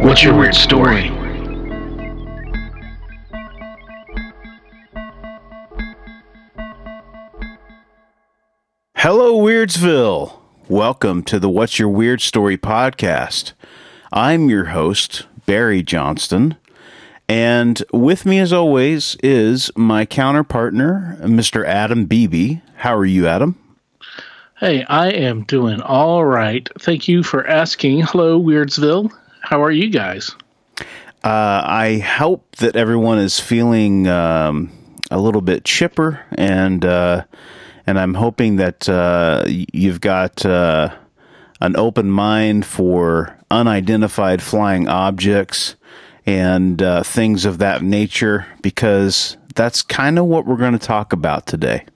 what's your weird story? Hello, Weirdsville. Welcome to the What's Your Weird Story podcast. I'm your host, Barry Johnston. And with me, as always, is my counterpartner, Mr. Adam Beebe. How are you, Adam? Hey, I am doing all right. Thank you for asking. Hello, Weirdsville. How are you guys? Uh, I hope that everyone is feeling um, a little bit chipper, and uh, and I'm hoping that uh, you've got uh, an open mind for unidentified flying objects and uh, things of that nature, because that's kind of what we're going to talk about today.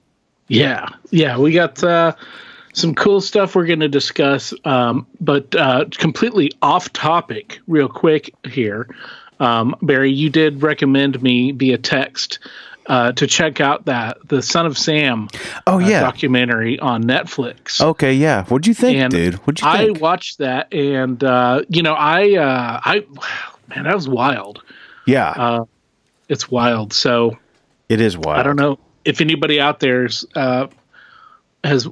Yeah, yeah, we got uh, some cool stuff we're going to discuss, um, but uh, completely off topic, real quick here. Um, Barry, you did recommend me via text uh, to check out that the Son of Sam. Oh uh, yeah, documentary on Netflix. Okay, yeah. What'd you think, And dude? What'd you I think? watched that, and uh, you know, I, uh, I, man, that was wild. yeah, Uh, it's wild. So it is wild. I don't know if anybody out there's uh, has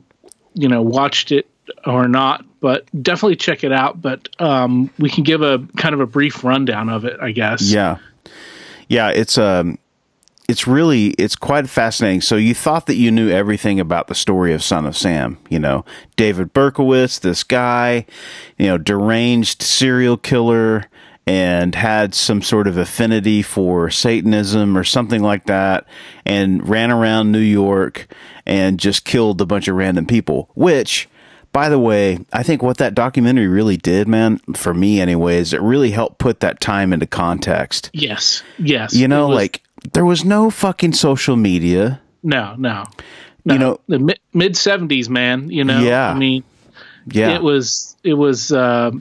you know watched it or not, but definitely check it out. But um, we can give a kind of a brief rundown of it, I guess. Yeah, yeah. It's um, it's really it's quite fascinating. So you thought that you knew everything about the story of Son of Sam. You know, David Berkowitz, this guy, you know, deranged serial killer. And had some sort of affinity for Satanism or something like that, and ran around New York and just killed a bunch of random people. Which, by the way, I think what that documentary really did, man, for me anyways, it really helped put that time into context. Yes. Yes. You know, was- like there was no fucking social media. no, no, no. You know- the mid seventies, man. You know. Yeah. I mean, Yeah. it was. It was. Uh,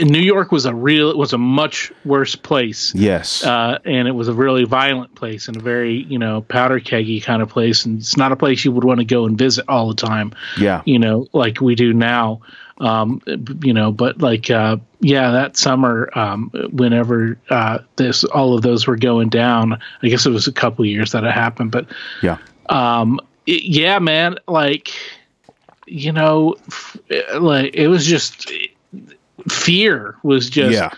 New York was a real. It was a much worse place. yes. uh, and it was a really violent place and a very you know powder keggy kind of place and it's not a place you would want to go and visit all the time yeah. you know like we do now um, you know but like uh, yeah that summer um, whenever uh, this all of those were going down i guess it was a couple years that it happened but Yeah. um, it- yeah man like you know f- like it was just fear was just Yeah.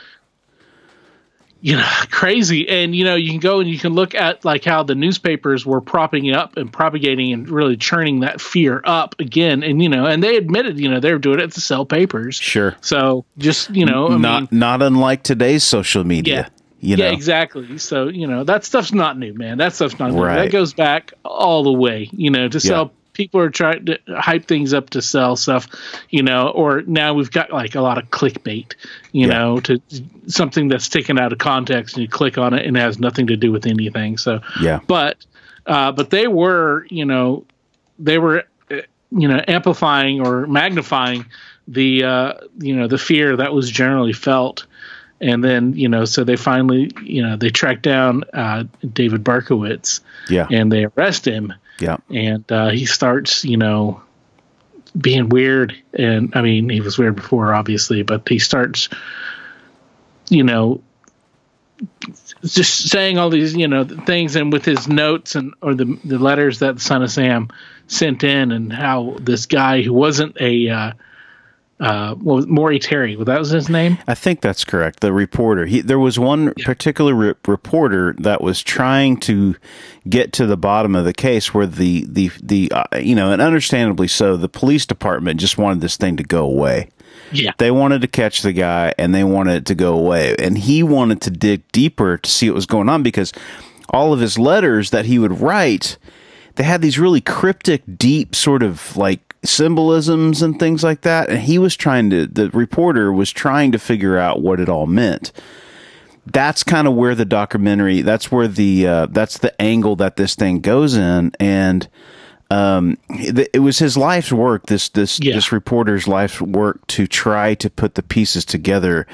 you know crazy and you know you can go and you can look at like how the newspapers were propping it up and propagating and really churning that fear up again and you know and they admitted you know they were doing it to sell papers Sure. so just you know I not mean, not unlike today's social media. You know. yeah exactly so you know that stuff's not new man that stuff's not new Right. that goes back all the way you know to sell people are trying to hype things up to sell stuff you know or now we've got like a lot of clickbait you Yeah. know to something that's taken out of context and you click on it and it has nothing to do with anything so Yeah. but uh, but they were you know they were uh, you know amplifying or magnifying the uh, you know the fear that was generally felt and then you know so they finally you know they track down uh, David Berkowitz Yeah. and they arrest him Yeah. and uh, he starts you know being weird and I mean he was weird before obviously but he starts you know just saying all these you know things and with his notes and or the the letters that son of Sam sent in and how this guy who wasn't a uh, uh, well, Maury Terry? Well, that was his name. I think that's correct. The reporter. He, there was one particular re- reporter that was trying to get to the bottom of the case, where the the the uh, you know, and understandably so, the police department just wanted this thing to go away. Yeah, They wanted to catch the guy, and they wanted it to go away, and he wanted to dig deeper to see what was going on because all of his letters that he would write, they had these really cryptic, deep sort of like symbolisms and things like that. And he was trying to, the reporter was trying to figure out what it all meant. That's kind of where the documentary, that's where the, uh, that's the angle that this thing goes in. And, um, it was his life's work, this, this, yeah. this reporter's life's work to try to put the pieces together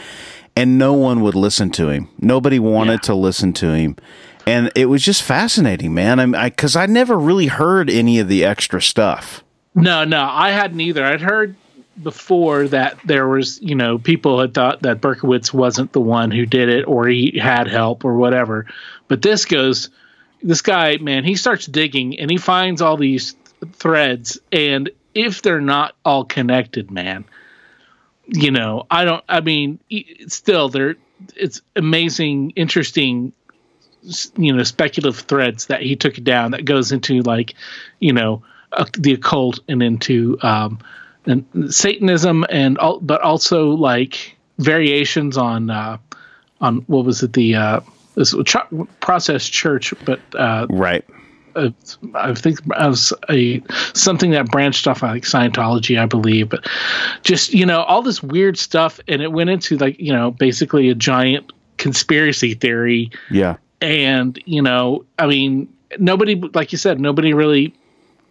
and no one would listen to him. Nobody wanted yeah. to listen to him. And it was just fascinating, man. I, because I, because I never really heard any of the extra stuff. No, no, I hadn't either. I'd heard before that there was, you know, people had thought that Berkowitz wasn't the one who did it or he had help or whatever. But this goes, this guy, man, he starts digging and he finds all these threads. And if they're not all connected, man, you know, I don't, I mean, still, they're, it's amazing, interesting, you know, speculative threads that he took down that goes into like, you know, uh, the occult and into um, and Satanism and all, but also like variations on uh, on what was it the uh, this process church, but uh, right. Uh, I think as a something that branched off like Scientology, I believe, but just you know all this weird stuff, and it went into like you know basically a giant conspiracy theory. Yeah, and you know, I mean, nobody, like you said, nobody really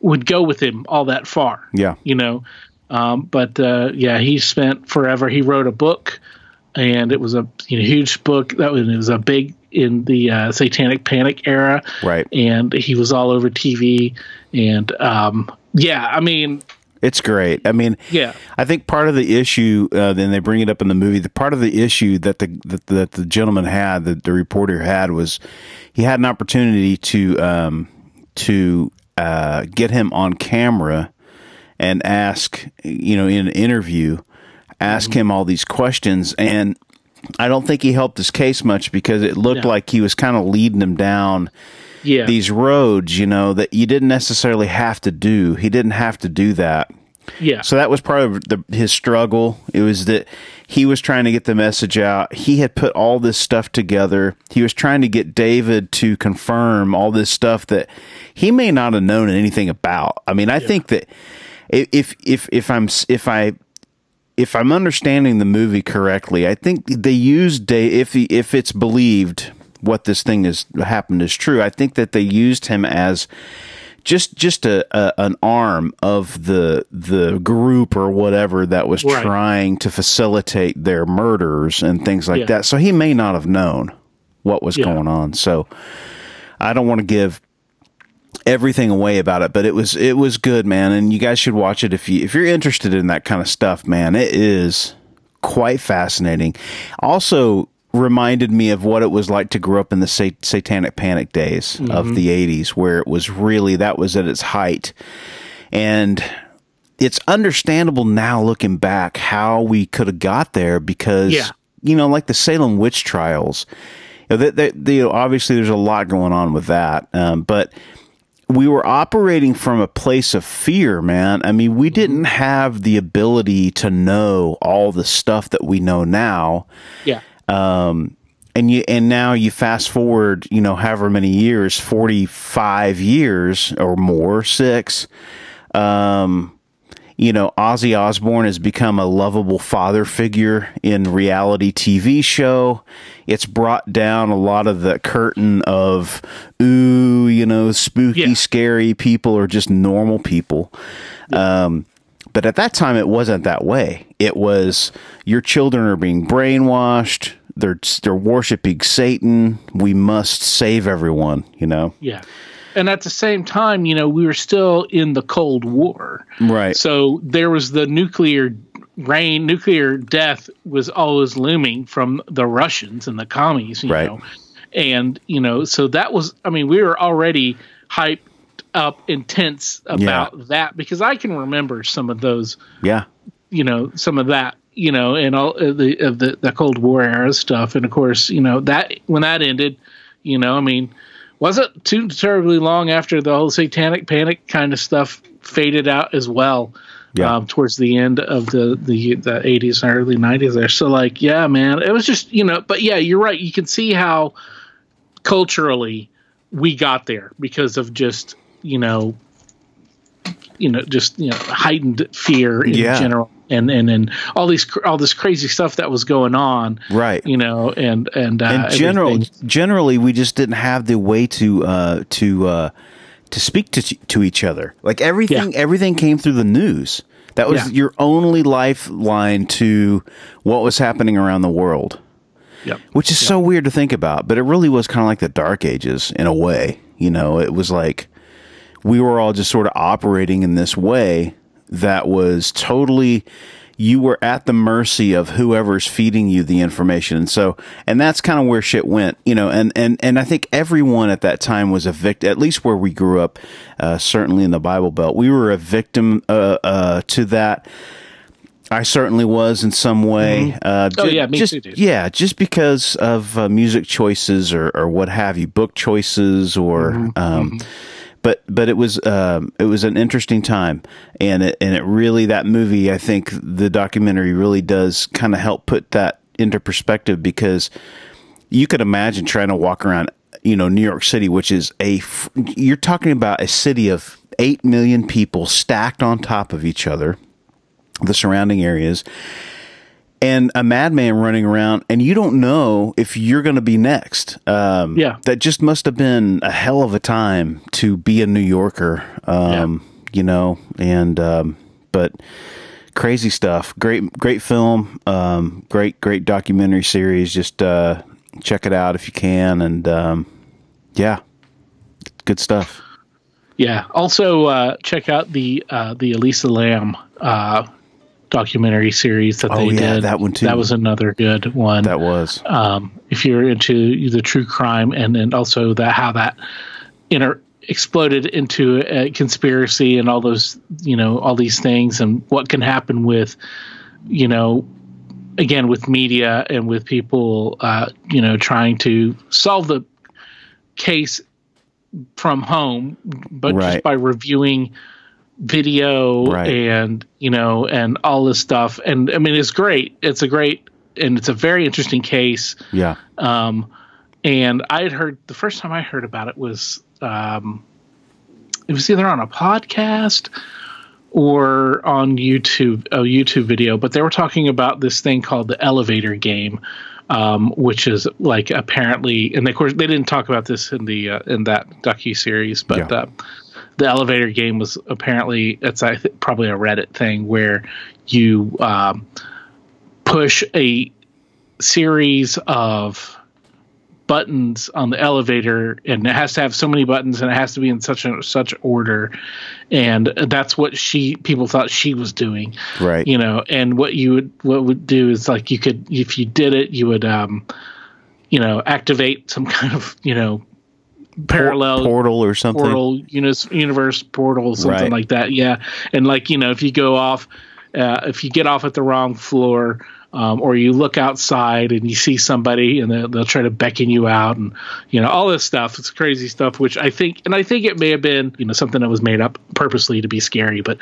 would go with him all that far. Yeah. You know, um, but uh, yeah, he spent forever. He wrote a book, and it was a you know, huge book. That was, was a big in the uh, Satanic Panic era. Right. And he was all over TV. And um, yeah, I mean, it's great. I mean, yeah. I think part of the issue, uh, then they bring it up in the movie. The part of the issue that the that, that the gentleman had, that the reporter had, was he had an opportunity to um, to uh, get him on camera and ask, you know, in an interview, ask mm-hmm. him all these questions. And I don't think he helped his case much because it looked yeah. like he was kind of leading him down yeah. these roads, you know, that you didn't necessarily have to do. He didn't have to do that. Yeah. So that was part of the, his struggle. It was that he was trying to get the message out. He had put all this stuff together. He was trying to get David to confirm all this stuff that he may not have known anything about. I mean, I yeah. think that if if if I'm if I if I'm understanding the movie correctly, I think they used Dave if he, if it's believed what this thing has happened is true. I think that they used him as just just a, a, an arm of the the group or whatever that was right. trying to facilitate their murders and things like yeah. that. So he may not have known what was yeah. going on. So I don't want to give everything away about it, but it was it was good, man. And you guys should watch it if you if you're interested in that kind of stuff, man. It is quite fascinating. Also, reminded me of what it was like to grow up in the sat- satanic panic days mm-hmm. of the 80s where it was really that was at its height and it's understandable now looking back how we could have got there because yeah. you know like the Salem witch trials you know, they, they, you know, obviously there's a lot going on with that um, but we were operating from a place of fear, man. I mean, we didn't have the ability to know all the stuff that we know now. Yeah. Um, and you and now you fast forward, you know, however many years, forty five years or more, six. Um, you know, Ozzy Osbourne has become a lovable father figure in reality TV show. It's brought down a lot of the curtain of ooh, you know, spooky, yeah. scary people or just normal people. Yeah. Um, but at that time, it wasn't that way. It was your children are being brainwashed they're they're worshiping Satan. We must save everyone. You know. Yeah. And at the same time, you know, we were still in the Cold War. Right. So there was the nuclear rain, nuclear death was always looming from the Russians and the commies, you right. know. And, you know, so that was, I mean, we were already hyped up, intense about yeah. that because I can remember some of those. Yeah. You know, some of that you know, and all of the of the, the Cold War era stuff. And of course, you know that when that ended, you know, I mean, wasn't too terribly long after the whole Satanic Panic kind of stuff faded out as well. Yeah. Um, towards the end of the, the the 80s and early 90s there. So like, yeah, man, it was just you know, but yeah, you're right. You can see how culturally we got there because of just you know you know just you know heightened fear in Yeah. general and and and all these all this crazy stuff that was going on Right. you know and and uh, in general, everything. generally, we just didn't have the way to uh, to uh, to speak to to each other. Like everything, everything came through the news. That was Yeah. your only lifeline to what was happening around the world, Yep. which is so weird to think about. But it really was kind of like the Dark Ages in a way. You know, it was like we were all just sort of operating in this way that was totally you were at the mercy of whoever's feeding you the information and so and that's kind of where shit went you know and and and i think everyone at that time was a victim at least where we grew up uh, certainly in the bible belt we were a victim uh, uh, to that I certainly was in some way. Uh, Oh, yeah, me just, too, dude. Yeah, just because of uh, music choices or, or what have you, book choices or. Mm-hmm. Um, But but it was um, it was an interesting time, and it and it really that movie I think the documentary really does kind of help put that into perspective because you could imagine trying to walk around you know New York City, which is a you're talking about a city of eight million people stacked on top of each other the surrounding areas and a madman running around and you don't know if you're going to be next. Um, Yeah. that just must have been a hell of a time to be a new yorker um, you know and um, but crazy stuff. Great great film um, great great documentary series. Just uh, check it out if you can and um, yeah good stuff. Yeah. Also, uh, check out the uh, the Elisa Lam uh, documentary series that Oh, they yeah, did. that one too. That was another good one. that was um, if you're into the true crime and and also that how that inter exploded into a conspiracy and all those you know all these things and what can happen with you know again with media and with people uh, you know trying to solve the case from home but Right. just by reviewing video Right. and you know and all this stuff and i mean it's great it's a great and it's a very interesting case yeah um, and I had heard the first time I heard about it was um, it was either on a podcast or on YouTube, a YouTube video, but they were talking about this thing called the elevator game, um, which is like apparently, and of course they didn't talk about this in the uh, in that docu series, but Yeah. uh, the elevator game was apparently it's I th- probably a Reddit thing where you um, push a series of buttons on the elevator and it has to have so many buttons and it has to be in such a such order. And that's what she people thought she was doing. Right. You know and what you would what would do is like you could if you did it you would um you know activate some kind of you know parallel portal or something portal unis, universe portal something Right. like that yeah and like you know if you go off uh, if you get off at the wrong floor um, or you look outside and you see somebody and they'll, they'll try to beckon you out and you know all this stuff it's crazy stuff which i think and i think it may have been you know something that was made up purposely to be scary but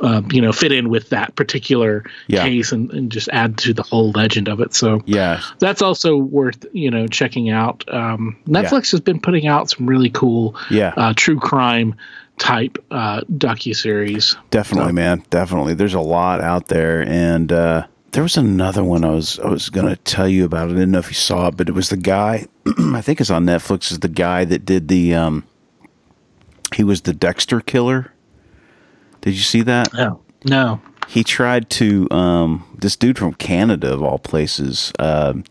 um, you know fit in with that particular Yeah. case and, and just add to the whole legend of it so yeah that's also worth you know checking out. Um, Netflix has been putting out some really cool, Yeah. uh, true crime type uh, docu series. Definitely, man. Definitely. There's a lot out there, and uh, there was another one I was I was gonna tell you about. I didn't know if you saw it, but it was the guy. I think it's on Netflix. Is the guy that did the um, he was the Dexter killer. Did you see that? No, no, he tried to um this dude from Canada of all places um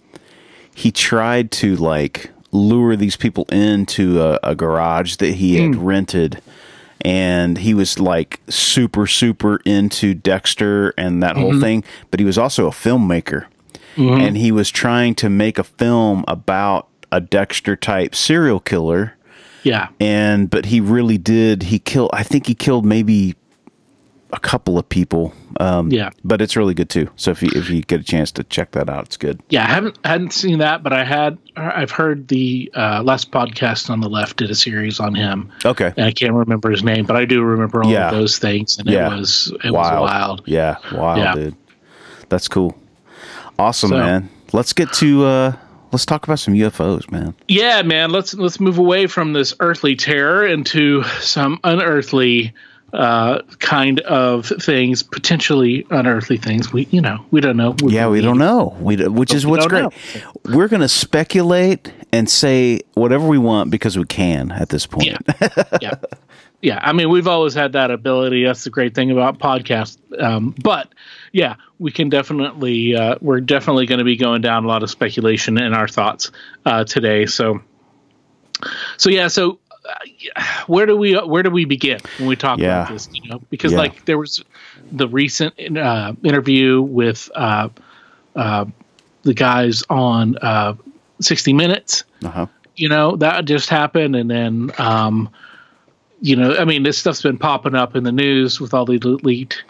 he tried to like lure these people into a, a garage that he had rented. And he was like super super into Dexter and that whole thing. But he was also a filmmaker. And he was trying to make a film about a Dexter type serial killer. Yeah, and but he really did he killed i think he killed maybe a couple of people um Yeah. but it's really good too so if you if you get a chance to check that out it's good yeah. I haven't hadn't seen that, but I had. I've heard the uh, last podcast on the left did a series on him, okay and I can't remember his name, but I do remember all Yeah. of those things, and Yeah. it was it was wild. yeah wild Yeah. dude that's cool awesome So- man let's get to uh let's talk about some ufos man Yeah, man. Let's let's move away from this earthly terror into some unearthly uh, kind of things, potentially unearthly things. We, you know, we don't know. We yeah, we don't know. We, which is what's great. Know. We're going to speculate and say whatever we want because we can at this point. Yeah. yeah. Yeah. I mean, we've always had that ability. That's the great thing about podcasts. Um, but yeah, we can definitely, uh, we're definitely going to be going down a lot of speculation in our thoughts uh, today. So, so yeah, so where do we where do we begin when we talk yeah. about this? You know, because yeah. like there was the recent uh, interview with uh, uh, the guys on uh, 60 Minutes. Uh-huh. You know that just happened, and then um, you know, I mean, this stuff's been popping up in the news with all the leaked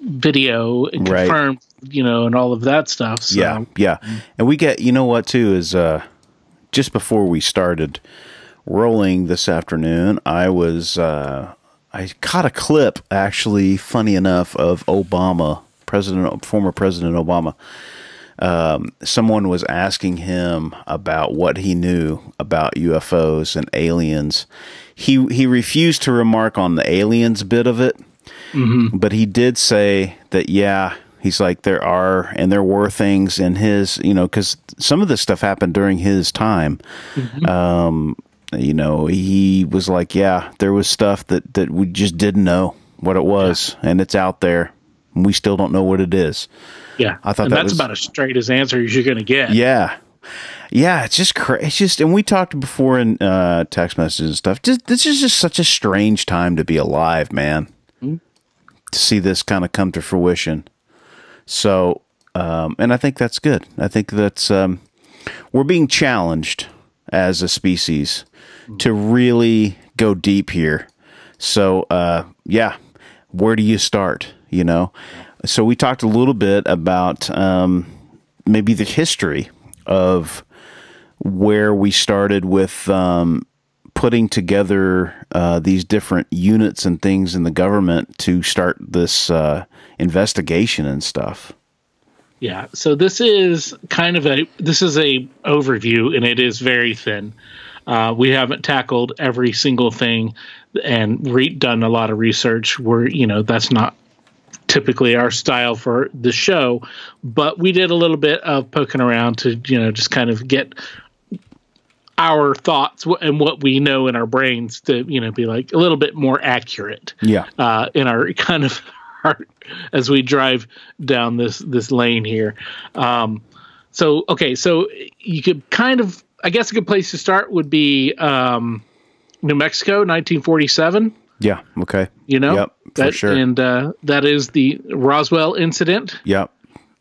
video and right. confirmed, you know, and all of that stuff. So. Yeah, yeah, and we get you know what too is uh, just before we started rolling this afternoon, I was uh, I caught a clip actually, funny enough, of Obama, President, former President Obama. Um, someone was asking him about what he knew about UFOs and aliens. He he refused to remark on the aliens bit of it, mm-hmm. but he did say that yeah, he's like there are and there were things in his you know because some of this stuff happened during his time. Mm-hmm. Um, you know, he was like, yeah, there was stuff that, that we just didn't know what it was, yeah. and it's out there. And we still don't know what it is. Yeah, I thought that that's was, about as straight as answer as you're going to get. Yeah, yeah, it's just crazy. It's just, and we talked before in uh, text messages and stuff. Just, this is just such a strange time to be alive, man. Mm-hmm. To see this kind of come to fruition. So, um, and I think that's good. I think that's um, we're being challenged as a species to really go deep here. So, uh, yeah, where do you start? You know, so we talked a little bit about um, maybe the history of where we started with um, putting together uh, these different units and things in the government to start this uh, investigation and stuff. Yeah, so this is kind of a this is a overview, and it is very thin. Uh, we haven't tackled every single thing and re- done a lot of research. Where you know that's not typically our style for the show, but we did a little bit of poking around to you know just kind of get our thoughts and what we know in our brains to you know be like a little bit more accurate. Yeah. Uh, in our kind of heart as we drive down this this lane here. Um, so okay, so you could kind of I guess a good place to start would be um, New Mexico, 1947. Yeah. Okay. You know. Yep. For that, sure. And uh, that is the Roswell incident. Yep.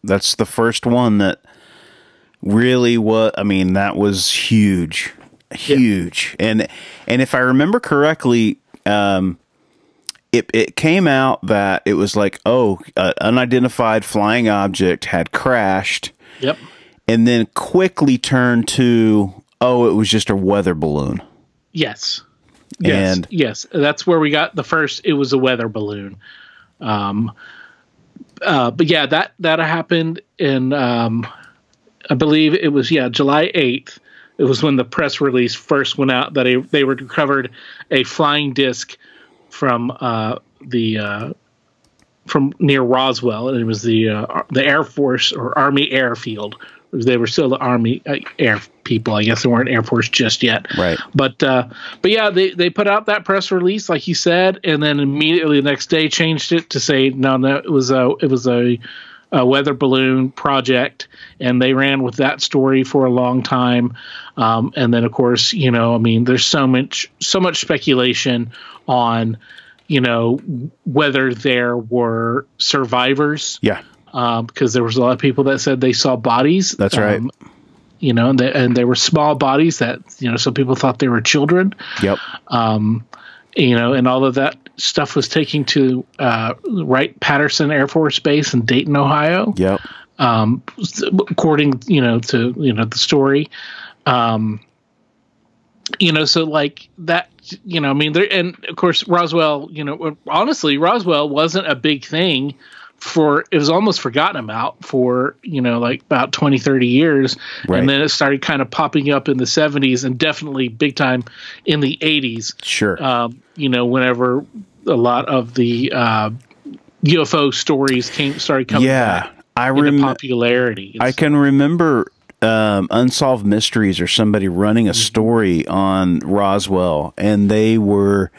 That's the first one that really was. I mean, that was huge, huge. And and if I remember correctly, um, it it came out that it was like, oh, an unidentified flying object had crashed. Yep and then quickly turned to oh, it was just a weather balloon. Yes. Yes. And yes, that's where we got the first. It was a weather balloon. Um, uh, but yeah, that that happened in um, I believe it was yeah July eighth. It was when the press release first went out that they they recovered a flying disc from uh, the uh, from near Roswell, and it was the uh, the Air Force or Army Airfield they were still the Army uh, Air people. I guess they weren't Air Force just yet. Right. But uh, but yeah, they they put out that press release like you said, and then immediately the next day changed it to say no, no, it was a it was a, a weather balloon project, and they ran with that story for a long time. Um, and then of course, you know, I mean, there's so much so much speculation on you know whether there were survivors yeah um, because there was a lot of people that said they saw bodies. That's um, right. You know, and they, and they were small bodies that you know some people thought they were children. Yep. Um, you know, and all of that stuff was taking to uh, Wright Patterson Air Force Base in Dayton, Ohio. Yep. Um, according you know to you know the story, um, you know, so like that, you know, I mean, there, and of course Roswell, you know, honestly, Roswell wasn't a big thing for it was almost forgotten about for you know like about 20 30 years right. and then it started kind of popping up in the 70s and definitely big time in the 80s sure um, you know whenever a lot of the uh, UFO stories came started coming Yeah, back I into remember. popularity. I can remember um, Unsolved Mysteries or somebody running Mm-hmm. a story on Roswell, and they were.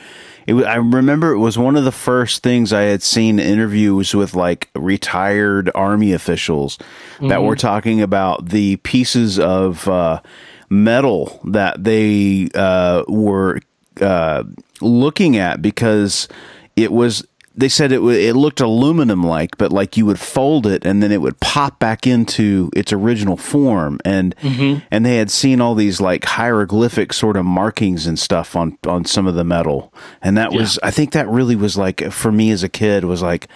It, I remember it was one of the first things I had seen interviews with like retired army officials that Mm-hmm. were talking about the pieces of uh, metal that they uh, were uh, looking at because it was they said it it looked aluminum like, but like you would fold it and then it would pop back into its original form. And and they had seen all these like hieroglyphic sort of markings and stuff on on some of the metal. And that was I think that really was like for me as a kid was like,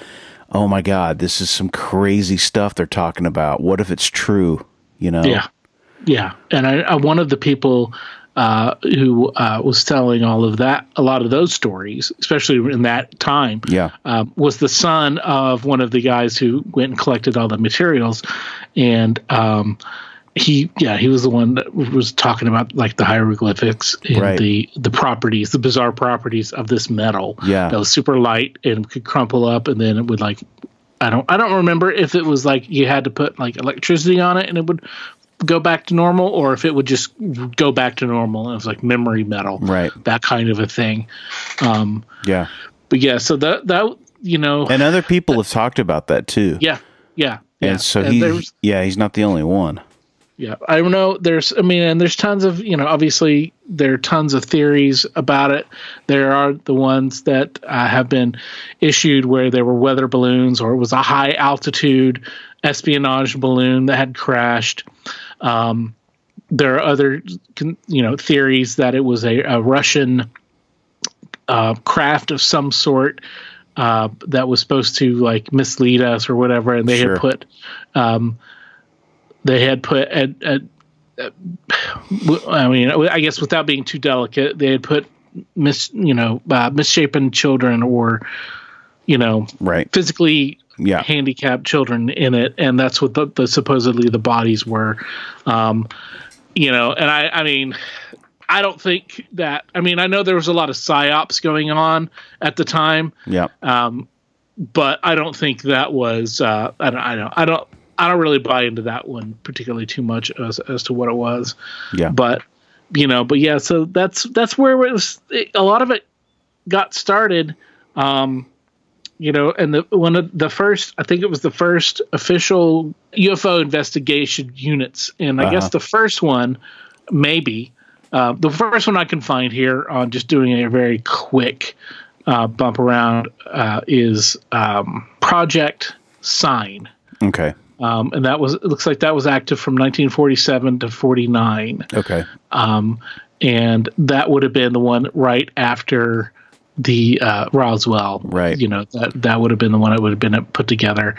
oh my god, this is some crazy stuff they're talking about. What if it's true? You know? Yeah, yeah. And I, I one of the people uh, who uh, was telling all of that, a lot of those stories, especially in that time, Yeah. um, was the son of one of the guys who went and collected all the materials, and um, he, yeah, he was the one that was talking about like the hieroglyphics and Right. the the properties, the bizarre properties of this metal. Yeah. that was super light and could crumple up, and then it would like I don't I don't remember if it was like you had to put like electricity on it and it would go back to normal or if it would just go back to normal it was like memory metal Right. that kind of a thing um Yeah. but yeah so that that you know And other people have talked about that too. yeah yeah yeah And so And he, yeah, he's not the only one. yeah i don't know there's i mean and there's tons of you know obviously there are tons of theories about it there are the ones that uh, have been issued where there were weather balloons or it was a high altitude espionage balloon that had crashed um, there are other you know theories that it was a, a russian uh, craft of some sort uh, that was supposed to like mislead us or whatever, and they Sure. had put um, they had put at, at I mean, I guess without being too delicate, they had put mis you know uh, misshapen children or you know Right. physically Yeah. handicapped children in it, and that's what the, the supposedly the bodies were. Um, you know, and I, I mean, I don't think that. I mean, I know there was a lot of psyops going on at the time, Yeah. um, but I don't think that was. Uh, I don't. I don't. I don't. I don't really buy into that one particularly too much as as to what it was. Yeah. But you know, but yeah. So that's that's where it was. A lot of it got started. Um, you know, and the one of the first, I think it was the first official UFO investigation units, and I guess Uh-huh. the first one, maybe uh, the first one I can find here on just doing a very quick uh, bump around uh, is um, Project Sign. Okay. Um, and that was it looks like that was active from 1947 to 49 Okay. um, and that would have been the one right after the uh, Roswell. Right. You know that that would have been the one that would have been put together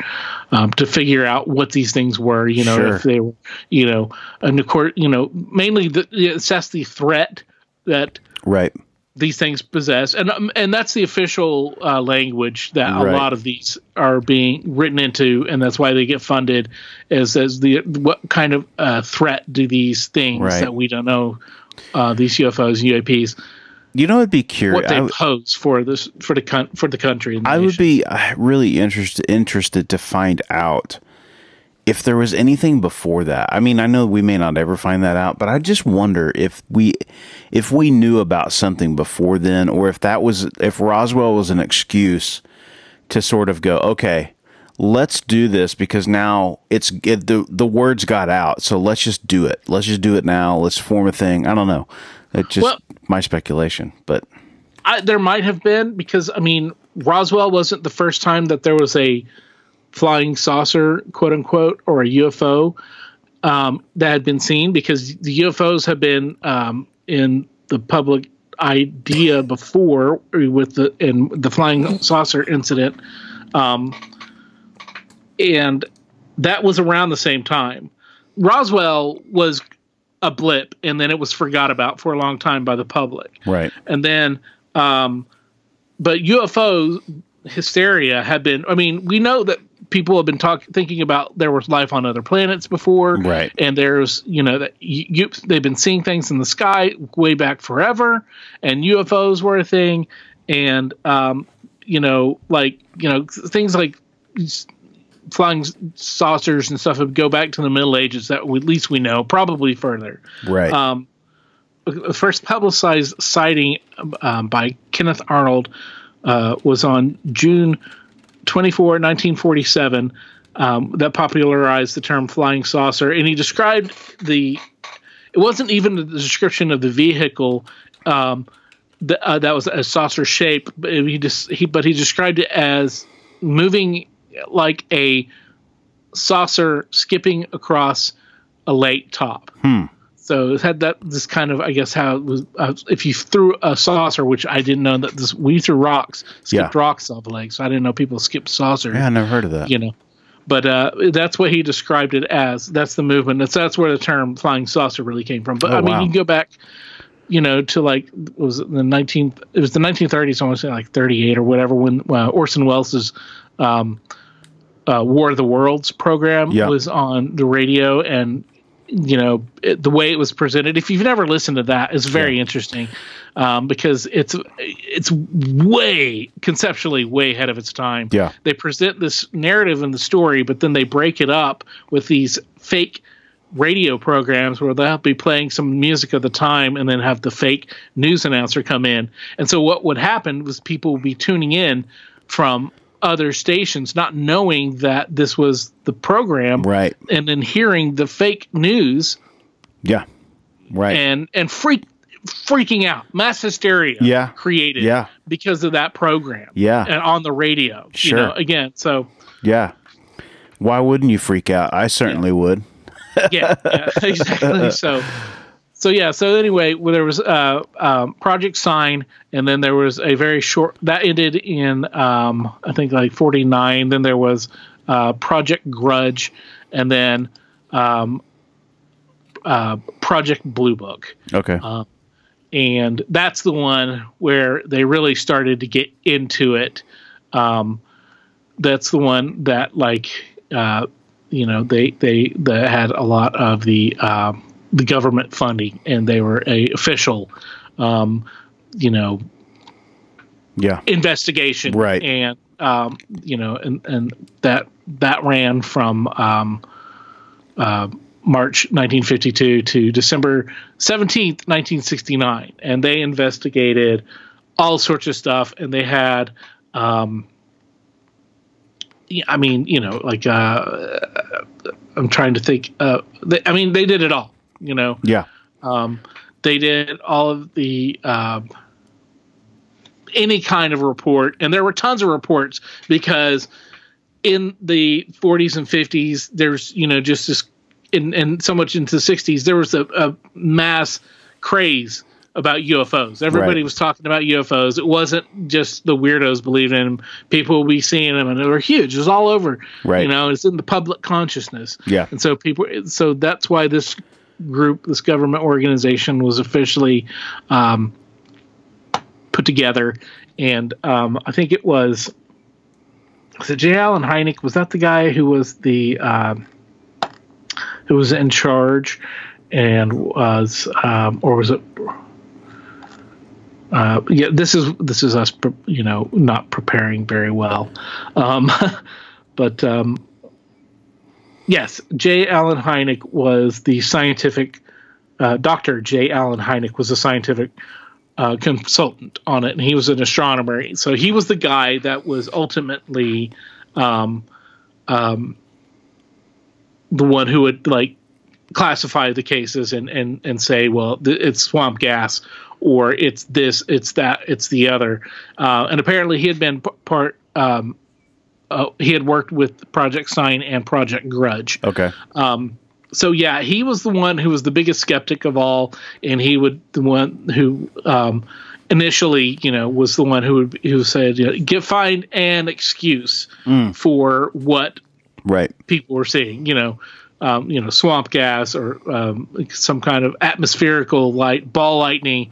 um, to figure out what these things were. You know, Sure. if they were, you know, and of course, you know, mainly the, assess the threat that Right. these things possess, and um, and that's the official uh, language that a lot of these are being written into, and that's why they get funded. Is as the what kind of uh, threat do these things Right. that we don't know, uh, these UFOs, UAPs, You know, I'd be curious. what they w- pose for this for the for the country. And the I would be uh, really interested interested to find out if there was anything before that. I mean, I know we may not ever find that out, but I just wonder if we if we knew about something before then, or if that was if Roswell was an excuse to sort of go, okay, let's do this because now it's it, the the words got out, so let's just do it. Let's just do it now. Let's form a thing. I don't know. It's just Well- my speculation, but I, there might have been because I mean Roswell wasn't the first time that there was a flying saucer, quote unquote, or a UFO um, that had been seen because the UFOs have been um, in the public idea before with the in the flying saucer incident, um, and that was around the same time. Roswell was a blip, and then it was forgot about for a long time by the public. Right, and then um but UFO hysteria have been I mean we know that people have been talking thinking about there was life on other planets before. Right. and there's you know that you, you they've been seeing things in the sky way back forever and UFOs were a thing. And um you know, like you know, things like flying saucers and stuff would go back to the Middle Ages. That we, at least we know, probably further. Right. Um, the first publicized sighting um, by Kenneth Arnold uh, was on June 24, 1947. Um, that popularized the term flying saucer, and he described the. It wasn't even the description of the vehicle um, that, uh, that was a saucer shape, but he just he but he described it as moving like a saucer skipping across a lake top. So it had that this kind of I guess how it was uh, if you threw a saucer, which I didn't know that this we threw rocks, skipped Yeah. rocks off the lake, so I didn't know people skipped saucers. yeah, I never heard of that. You know, but uh, that's what he described it as. That's the movement. That's that's where the term flying saucer really came from. But Oh, I mean, wow. you can go back, you know, to like was it the nineteenth. It was the nineteen thirties. I want to say like thirty eight or whatever when uh, Orson Welles' um, uh, War of the Worlds program Yeah. was on the radio and you know it, the way it was presented if you've never listened to that it's very interesting um, because it's it's way conceptually way ahead of its time Yeah. they present this narrative and the story but then they break it up with these fake radio programs where they'll be playing some music of the time and then have the fake news announcer come in and so what would happen was people would be tuning in from other stations not knowing that this was the program Right. and then hearing the fake news Yeah. Right. and and freak freaking out mass hysteria Yeah. created Yeah. because of that program Yeah. and on the radio Sure. you know again so yeah. Why wouldn't you freak out? I certainly would. yeah, yeah exactly so so yeah so anyway well, there was uh um, project sign and then there was a very short that ended in um i think like 49 then there was uh project grudge and then um uh project blue book Okay. and that's the one where they really started to get into it. Um, that's the one that like uh, you know they they they had a lot of the um, the government funding, and they were a official, um, you know, yeah. investigation, Right. And um, you know, and and that that ran from um, uh, March 1952 to December 17th, 1969, and they investigated all sorts of stuff, and they had. Um, I mean, you know, like uh, I'm trying to think. Uh, they, I mean, they did it all. You know, Yeah. um, they did all of the um, any kind of report, and there were tons of reports because in the 40s and 50s, there's you know just this, and and so much into the 60s, there was a, a mass craze about UFOs. Everybody Right. was talking about UFOs. It wasn't just the weirdos believing in them. People would be seeing them, and they were huge. It was all over. Right. You know, it's in the public consciousness. Yeah. And so people, so that's why this group, this government organization, was officially um, put together. And um, I think it was, it J. Allen Hynek? Was that the guy who was the um, who was in charge and was, um, or was it? Uh, yeah, this is this is us, you know, not preparing very well, um, but um, yes, J. Allen Hynek was the scientific uh, Doctor J. Allen Hynek was a scientific uh, consultant on it, and he was an astronomer. So he was the guy that was ultimately um, um, the one who would like classify the cases and and and say, well, th- it's swamp gas, or it's this, it's that, it's the other. Uh, and apparently, he had been p- part. Um, uh, he had worked with Project Sign and Project Grudge Okay. so yeah, he was the one who was the biggest skeptic of all, and he would the one who um, initially, you know, was the one who would who said, you know, get find an excuse for what Right. people were seeing, you know, um, you know, swamp gas or um, some kind of atmospherical light, ball lightning,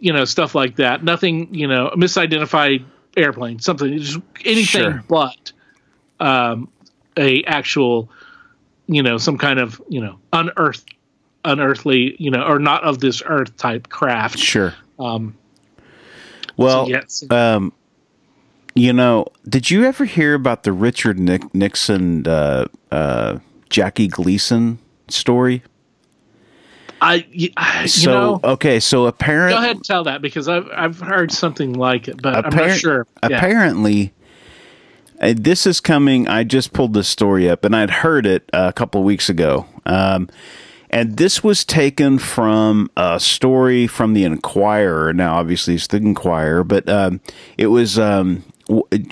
you know, stuff like that. Nothing, you know, misidentified airplane, something, just anything Sure. but um, a actual, you know, some kind of, you know, unearth, unearthly, you know, or not of this earth type craft. Sure. Um, Well, so yes, um, You know, did you ever hear about the Richard Nick- Nixon, uh, uh, Jackie Gleason story? I, you so know, okay, so apparently, go ahead and tell that because I've I've heard something like it, but I'm not sure. Yeah. Apparently, uh, this is coming. I just pulled this story up, and I'd heard it a couple of weeks ago. Um, and this was taken from a story from the Inquirer. Now, obviously, it's the Inquirer, but um, it was um,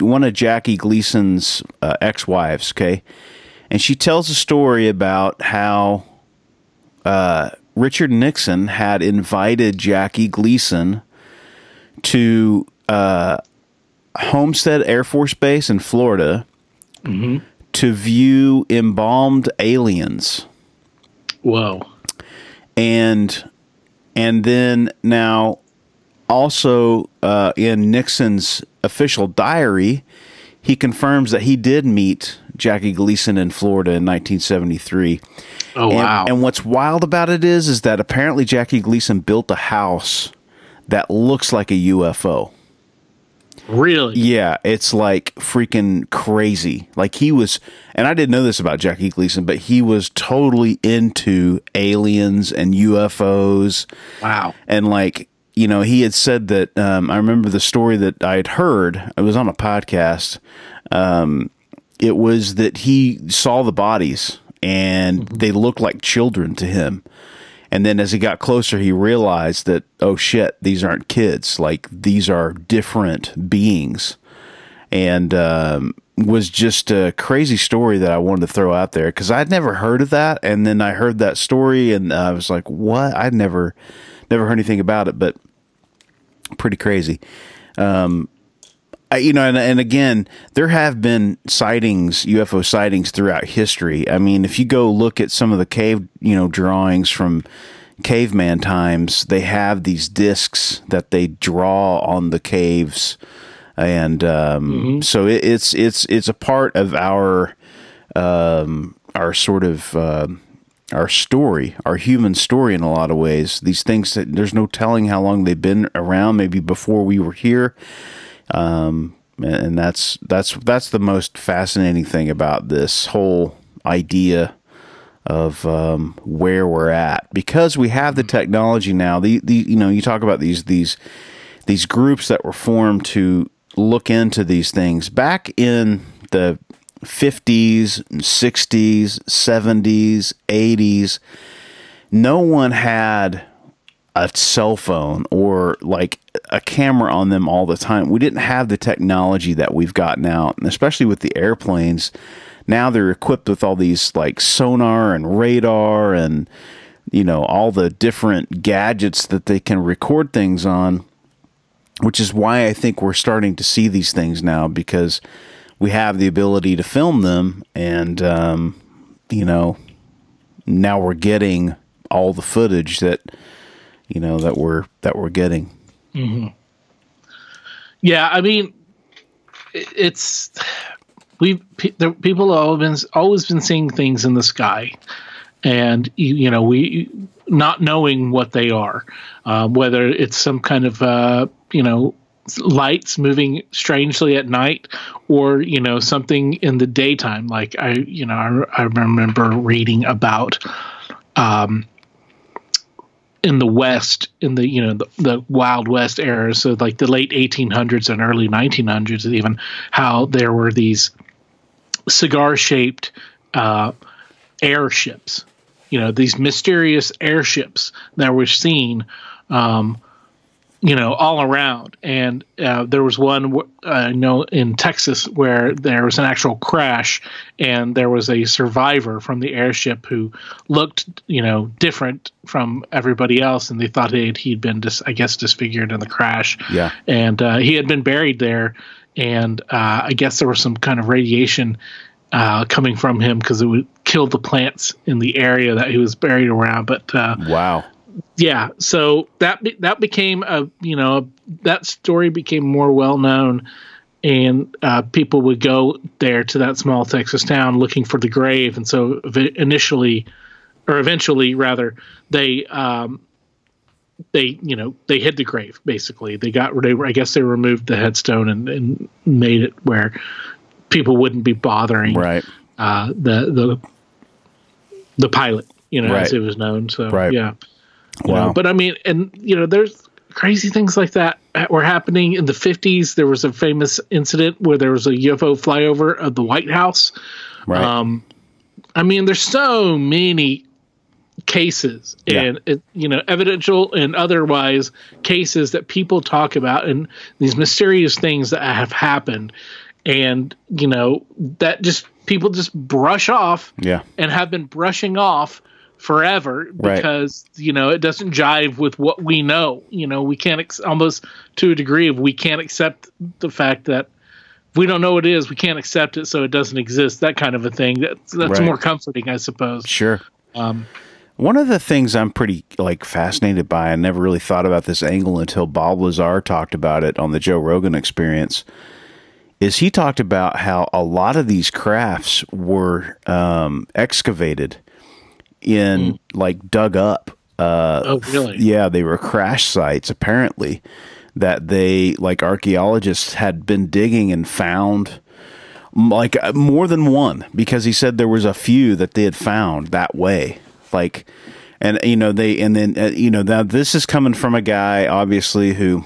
one of Jackie Gleason's uh, ex-wives. Okay, and she tells a story about how uh, Richard Nixon had invited Jackie Gleason to uh, Homestead Air Force Base in Florida mm-hmm. to view embalmed aliens. Whoa. And and then now also uh, in Nixon's official diary, he confirms that he did meet Jackie Gleason in Florida in 1973. Oh and, wow! And what's wild about it is, is that apparently Jackie Gleason built a house that looks like a UFO. Really? Yeah, it's like freaking crazy. Like he was, and I didn't know this about Jackie Gleason, but he was totally into aliens and UFOs. Wow. And like, you know, he had said that, um, I remember the story that I had heard, it was on a podcast. Um, it was that he saw the bodies and mm-hmm. they looked like children to him. And then as he got closer, he realized that, oh shit, these aren't kids. Like these are different beings. And um, was just a crazy story that I wanted to throw out there because I'd never heard of that. And then I heard that story and I was like, what? I'd never, never heard anything about it, but pretty crazy. Um, you know, and, and again, there have been sightings, UFO sightings throughout history. I mean, if you go look at some of the cave, you know, drawings from caveman times, they have these discs that they draw on the caves, and um, mm-hmm. so it, it's it's it's a part of our um, our sort of. Uh, our story, our human story in a lot of ways. These things that there's no telling how long they've been around, maybe before we were here. Um, and that's that's that's the most fascinating thing about this whole idea of um, where we're at because we have the technology now. The, the you know you talk about these these these groups that were formed to look into these things back in the 50s, 60s, 70s, 80s. No one had a cell phone or like a camera on them all the time. We didn't have the technology that we've got now, and especially with the airplanes. Now they're equipped with all these like sonar and radar and you know all the different gadgets that they can record things on, which is why I think we're starting to see these things now because we have the ability to film them and um, you know now we're getting all the footage that you know that we're that we're getting. Mm-hmm. Yeah, I mean, it's we the people have always been always been seeing things in the sky, and you, you know we not knowing what they are, uh, whether it's some kind of uh, you know lights moving strangely at night or you know something in the daytime like i you know i, I remember reading about um, in the West, in the you know the, the Wild West era, so like the late 1800s and early 1900s, even how there were these cigar-shaped uh, airships, you know, these mysterious airships that were seen um, you know, all around. And uh, there was one, uh, you know, in Texas where there was an actual crash, and there was a survivor from the airship who looked, you know, different from everybody else, and they thought he'd, he'd been, dis- I guess, disfigured in the crash. Yeah. And uh, he had been buried there, and uh, I guess there was some kind of radiation. Uh, coming from him because it would kill the plants in the area that he was buried around. But uh, wow, yeah, so that be, that became a you know that story became more well known, and uh, people would go there to that small Texas town looking for the grave, and so initially, or eventually rather, they um, they you know they hid the grave basically. They got they I guess they removed the headstone and, and made it where people wouldn't be bothering Right. uh, the the the pilot, you know, Right. as it was known. So Right. yeah, Wow. know, but I mean, and you know, there's crazy things like that were happening in the 50s. There was a famous incident where there was a UFO flyover of the White House. right. Um, I mean, there's so many cases Yeah. and it, you know evidential and otherwise cases that people talk about and these mysterious things that have happened and you know that just people just brush off yeah. and have been brushing off forever Right. because you know it doesn't jive with what we know you know we can't ex- almost to a degree of we can't accept the fact that if we don't know what it is we can't accept it so it doesn't exist that kind of a thing that's that's Right. more comforting i suppose Sure. um, One of the things I'm pretty like fascinated by, I never really thought about this angle until Bob Lazar talked about it on the Joe Rogan experience, is he talked about how a lot of these crafts were um, excavated in like dug up. Uh, oh really? yeah, they were crash sites apparently that they like archaeologists had been digging and found like uh, more than one because he said there was a few that they had found that way. Like and you know they and then uh, you know now this is coming from a guy obviously who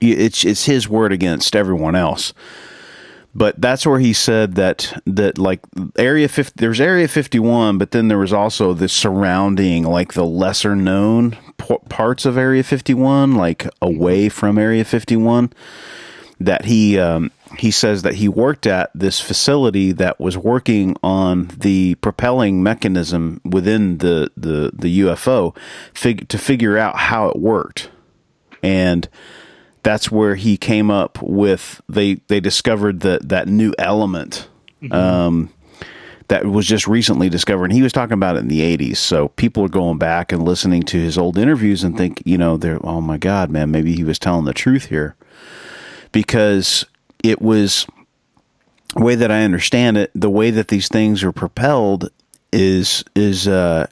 it's it's his word against everyone else but that's where he said that that like area 50 there's area 51 but then there was also the surrounding like the lesser known p- parts of area 51 like away from area 51 that he um, he says that he worked at this facility that was working on the propelling mechanism within the the, the UFO fig- to figure out how it worked. And that's where he came up with they they discovered that that new element um, that was just recently discovered. And he was talking about it in the '80s, so people are going back and listening to his old interviews and think, you know, they're oh my god, man, maybe he was telling the truth here. Because it was the way that I understand it, the way that these things are propelled is is uh,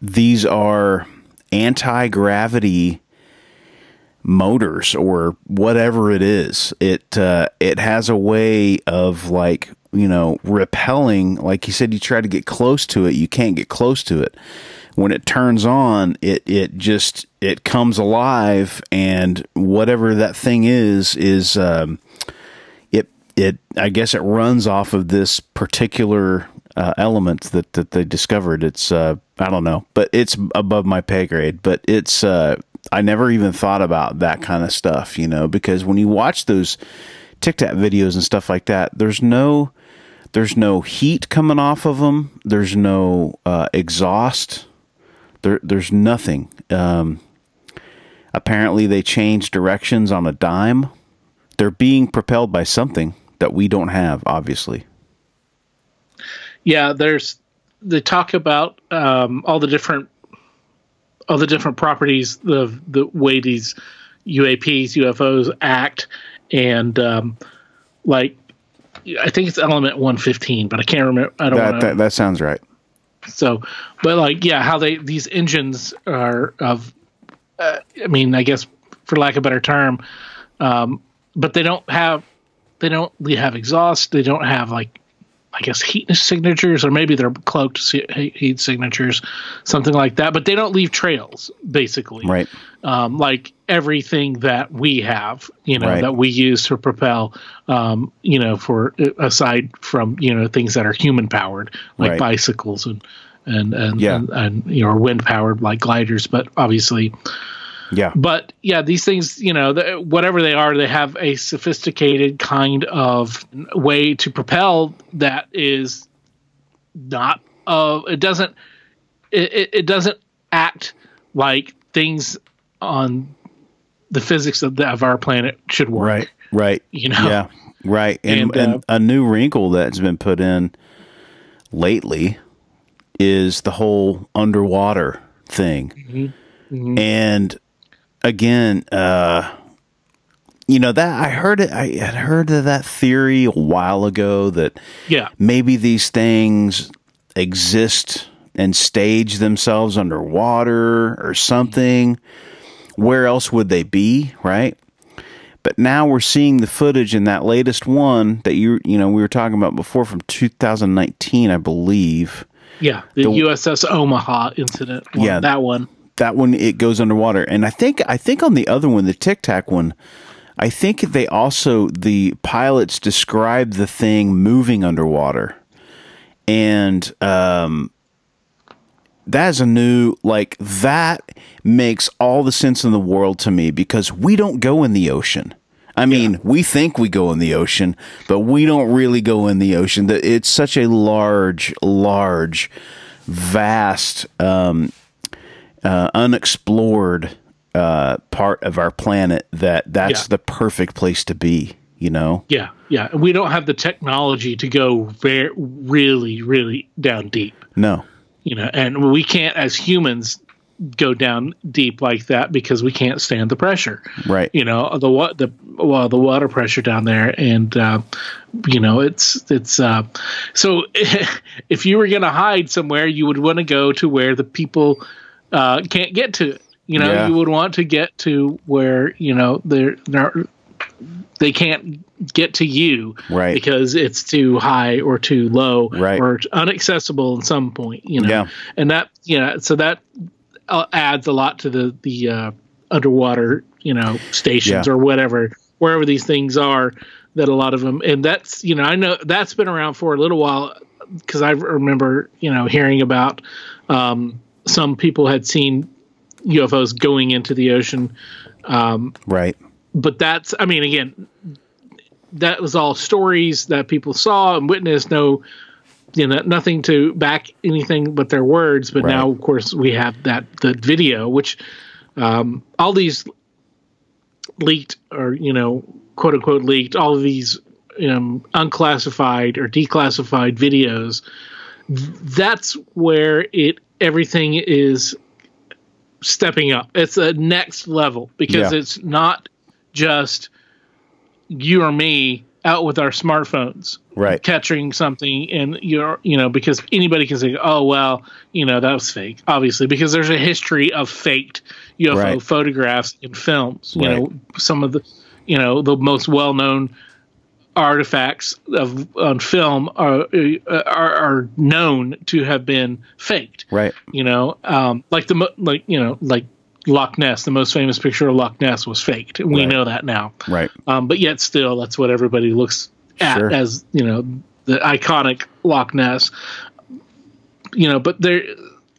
these are anti gravity motors or whatever it is. It uh, it has a way of like you know repelling. Like you said, you try to get close to it, you can't get close to it. When it turns on, it it just it comes alive, and whatever that thing is is um, it it I guess it runs off of this particular uh, element that that they discovered. It's uh, I don't know, but it's above my pay grade. But it's uh, I never even thought about that kind of stuff, you know, because when you watch those TikTok videos and stuff like that, there's no there's no heat coming off of them. There's no uh, exhaust. There there's nothing. Um, apparently, they change directions on a dime. They're being propelled by something that we don't have, obviously. yeah there's they talk about um, all the different all the different properties of the way these UAPs UFOs act and um, like I think it's element 115 but I can't remember I don't That, know that that sounds right. so but like yeah how they these engines are of uh, I mean I guess for lack of a better term um, but they don't have they don't they have exhaust they don't have like I guess heat signatures, or maybe they're cloaked heat signatures, something like that. But they don't leave trails, basically. Right. Um, like everything that we have, you know, Right. that we use to propel, um, you know, for aside from you know things that are human powered, like Right. bicycles and and and, Yeah. and and you know, wind powered like gliders. But obviously, Yeah. but yeah, these things, you know, the, whatever they are, they have a sophisticated kind of way to propel that is not. Uh, it doesn't. It, it, doesn't act like things on the physics of, the, of our planet should work. Right. Right. You know. Yeah. Right. And, And, uh, and a new wrinkle that's been put in lately is the whole underwater thing. And again, uh, you know that I heard it. I had heard of that theory a while ago that Yeah. maybe these things exist and stage themselves underwater or something. Where else would they be, right? But now we're seeing the footage in that latest one that you you know we were talking about before from 2019, I believe. Yeah, the, the USS Omaha incident. One, yeah, that one. That one it goes underwater, and I think I think on the other one, the Tic Tac one, I think they also the pilots describe the thing moving underwater, and um, that is a new like that makes all the sense in the world to me because we don't go in the ocean. I mean, yeah. we think we go in the ocean, but we don't really go in the ocean. It's such a large, large, vast, um, uh, unexplored uh, part of our planet that that's yeah. the perfect place to be. You know? Yeah, yeah. We don't have the technology to go very, really, really down deep. No you know, and we can't as humans go down deep like that because we can't stand the pressure. Right. You know, the what the well the water pressure down there and uh, you know, it's it's uh so if you were going to hide somewhere, you would want to go to where the people uh can't get to it. You know, yeah. you would want to get to where, you know, they're, they're they can't get to you right because it's too high or too low right. or inaccessible at some point you know yeah. and that you know so that uh, adds a lot to the the uh, underwater you know stations yeah. or whatever wherever these things are that a lot of them and that's you know i know that's been around for a little while because i remember you know hearing about um, some people had seen ufos going into the ocean. Um, right. but that's i mean again that was all stories that people saw and witnessed. No you know nothing to back anything but their words. But right. now of course we have that the video which um, all these leaked or you know quote unquote leaked all of these um, unclassified or declassified videos that's where it everything is stepping up it's a next level because yeah. it's not just you or me out with our smartphones right catching something and you're you know because anybody can say oh well you know that was fake obviously because there's a history of faked ufo right. photographs in films you right. know some of the you know the most well-known artifacts of on film are, are, are known to have been faked right you know um like the like you know like Loch Ness, the most famous picture of Loch Ness, was faked. We right. know that now. Right. Um, but yet, still, that's what everybody looks at sure. as you know the iconic Loch Ness. You know, but there,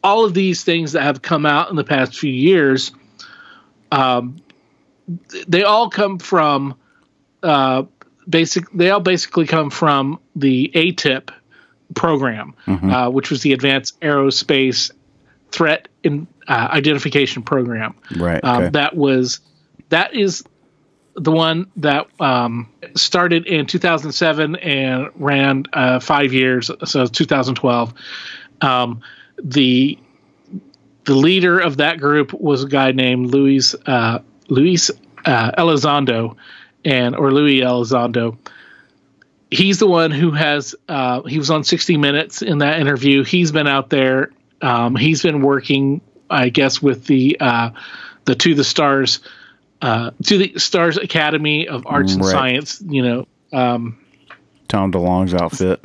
all of these things that have come out in the past few years, um, they all come from, uh, basic. They all basically come from the ATIP program, mm-hmm. uh, which was the Advanced Aerospace Threat in uh, identification program. Right. Um, okay. That was that is the one that um, started in 2007 and ran uh, five years, so 2012. Um, the the leader of that group was a guy named Luis uh, Luis uh, Elizondo, and or Louis Elizondo. He's the one who has. Uh, he was on 60 Minutes in that interview. He's been out there. Um, he's been working I guess with the uh, the to the stars uh, to the stars Academy of Arts and Science. You know, um, Tom DeLonge's outfit.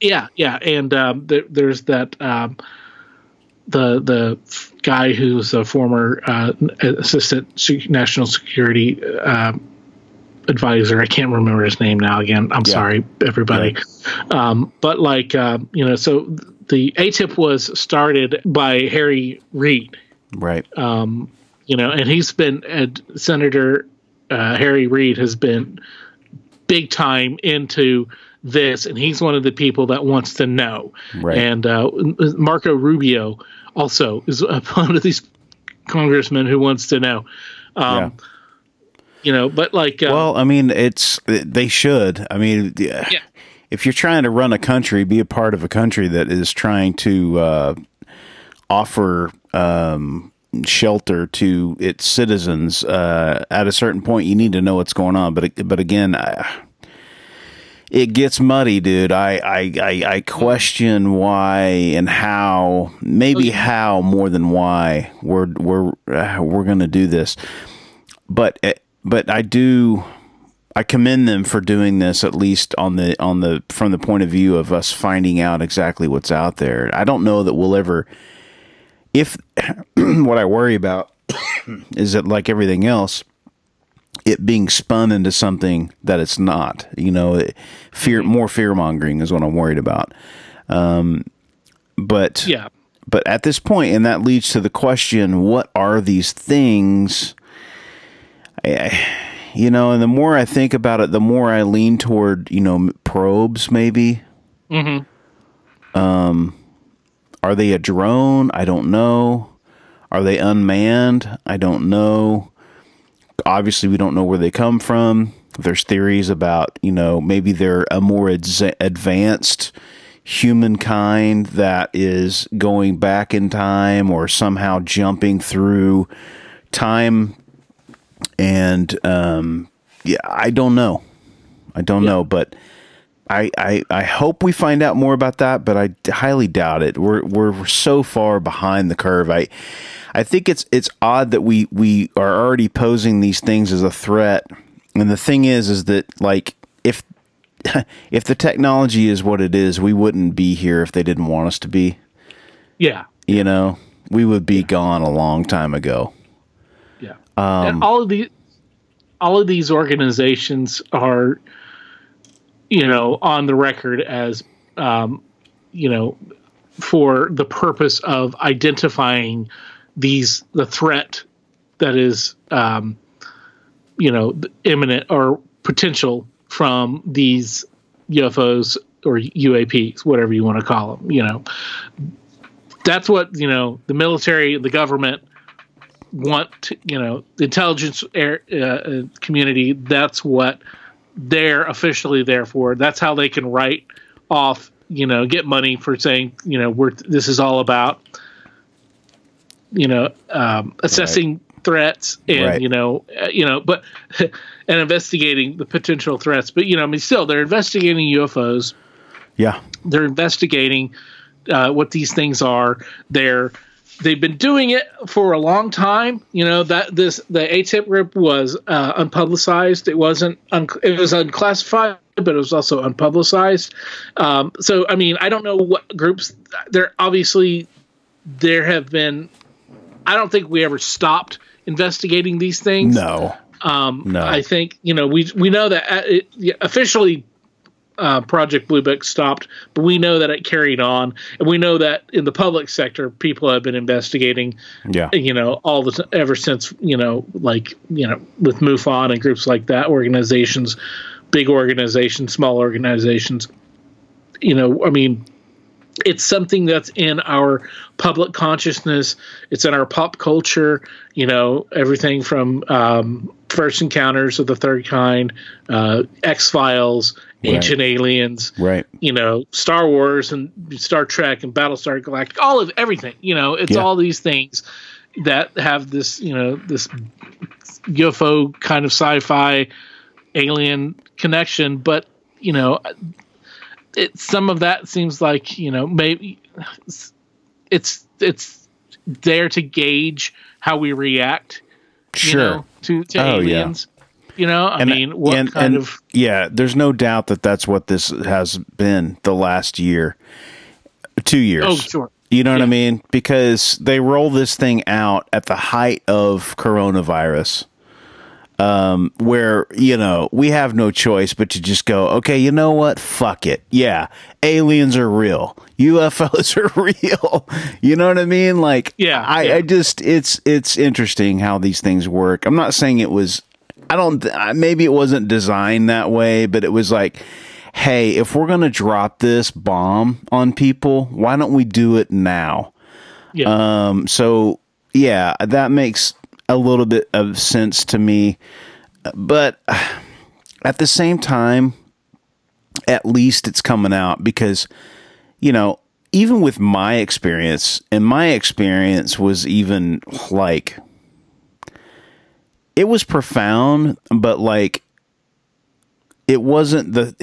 Yeah, yeah, and um, there, there's that um, the the guy who's a former uh, assistant national security uh, advisor. I can't remember his name now. Again, I'm yeah. sorry, everybody. Yeah. Um, but like uh, you know, so the ATIP was started by Harry Reid. Right. Um, you know, and he's been uh, Senator uh, Harry Reid has been big time into this, and he's one of the people that wants to know. Right. And uh, Marco Rubio also is one of these congressmen who wants to know. Um, yeah. You know, but like, uh, well, I mean, it's they should. I mean, yeah if you're trying to run a country, be a part of a country that is trying to uh, offer um, shelter to its citizens, uh, at a certain point, you need to know what's going on. But but again, I, it gets muddy, dude. I, I, I, I question why and how, maybe how more than why we're we're uh, we're gonna do this. But eh, but I do I commend them for doing this at least on the on the from the point of view of us finding out exactly what's out there. I don't know that we'll ever if what I worry about is that like everything else it being spun into something that it's not. You know, fear more fear mongering is what I'm worried about. Um, but yeah, but at this point, and that leads to the question: What are these things? I, you know, and the more I think about it, the more I lean toward you know probes. Maybe. Mm-hmm. Um, are they a drone? I don't know. Are they unmanned? I don't know obviously we don't know where they come from. There's theories about, you know, maybe they're a more ad- advanced humankind that is going back in time or somehow jumping through time. And um, yeah, I don't know. I don't yeah. know, but I, I I hope we find out more about that, but I highly doubt it. We're we're so far behind the curve. I I think it's it's odd that we we are already posing these things as a threat. And the thing is is that like if if the technology is what it is, we wouldn't be here if they didn't want us to be. Yeah. You know, we would be yeah. gone a long time ago. Um, and all of the all of these organizations are you know on the record as um, you know for the purpose of identifying these the threat that is um, you know imminent or potential from these UFOs or UAPs, whatever you want to call them. You know, that's what you know the military, the government want. To, you know, the intelligence air, uh, uh, community. That's what they're officially there for. That's how they can write off. You know, get money for saying you know we're this is all about you know, um, assessing right. threats and right. you know, uh, you know, but and investigating the potential threats. But you know, I mean, still they're investigating UFOs. Yeah, they're investigating uh, what these things are. They're they've been doing it for a long time. You know that this the ATIP group was uh, unpublicized. It wasn't un- it was unclassified, but it was also unpublicized. Um, so I mean, I don't know what groups. There obviously there have been I don't think we ever stopped investigating these things. No. Um, no. I think you know we we know that uh, it, officially uh, Project Blue Book stopped, but we know that it carried on, and we know that in the public sector, people have been investigating. Yeah, you know, all the ever since you know, like you know, with MUFON and groups like that, organizations, big organizations, small organizations. You know, I mean, it's something that's in our public consciousness. It's in our pop culture. You know, everything from um, First Encounters of the Third Kind, uh, X Files, right. Ancient Aliens, right? You know, Star Wars and Star Trek and Battlestar Galactica. All of everything. You know, it's yeah. all these things that have this. You know, this UFO kind of sci-fi alien connection, but you know it some of that seems like you know maybe it's it's there to gauge how we react sure. know, to, to oh, aliens. Yeah. you know i and, mean what and, kind and, of yeah there's no doubt that that's what this has been the last year two years. Oh sure. You know yeah. what i mean? Because they roll this thing out at the height of coronavirus um, where you know we have no choice but to just go, okay, you know what? Fuck it. Yeah, aliens are real. UFOs are real. you know what I mean? Like, yeah, I, yeah. I just it's it's interesting how these things work. I'm not saying it was. I don't. Maybe it wasn't designed that way, but it was like. Hey, if we're going to drop this bomb on people, why don't we do it now? Yeah. Um, so yeah, that makes a little bit of sense to me. But at the same time, at least it's coming out because, you know, even with my experience, and my experience was even like, it was profound, but like, it wasn't the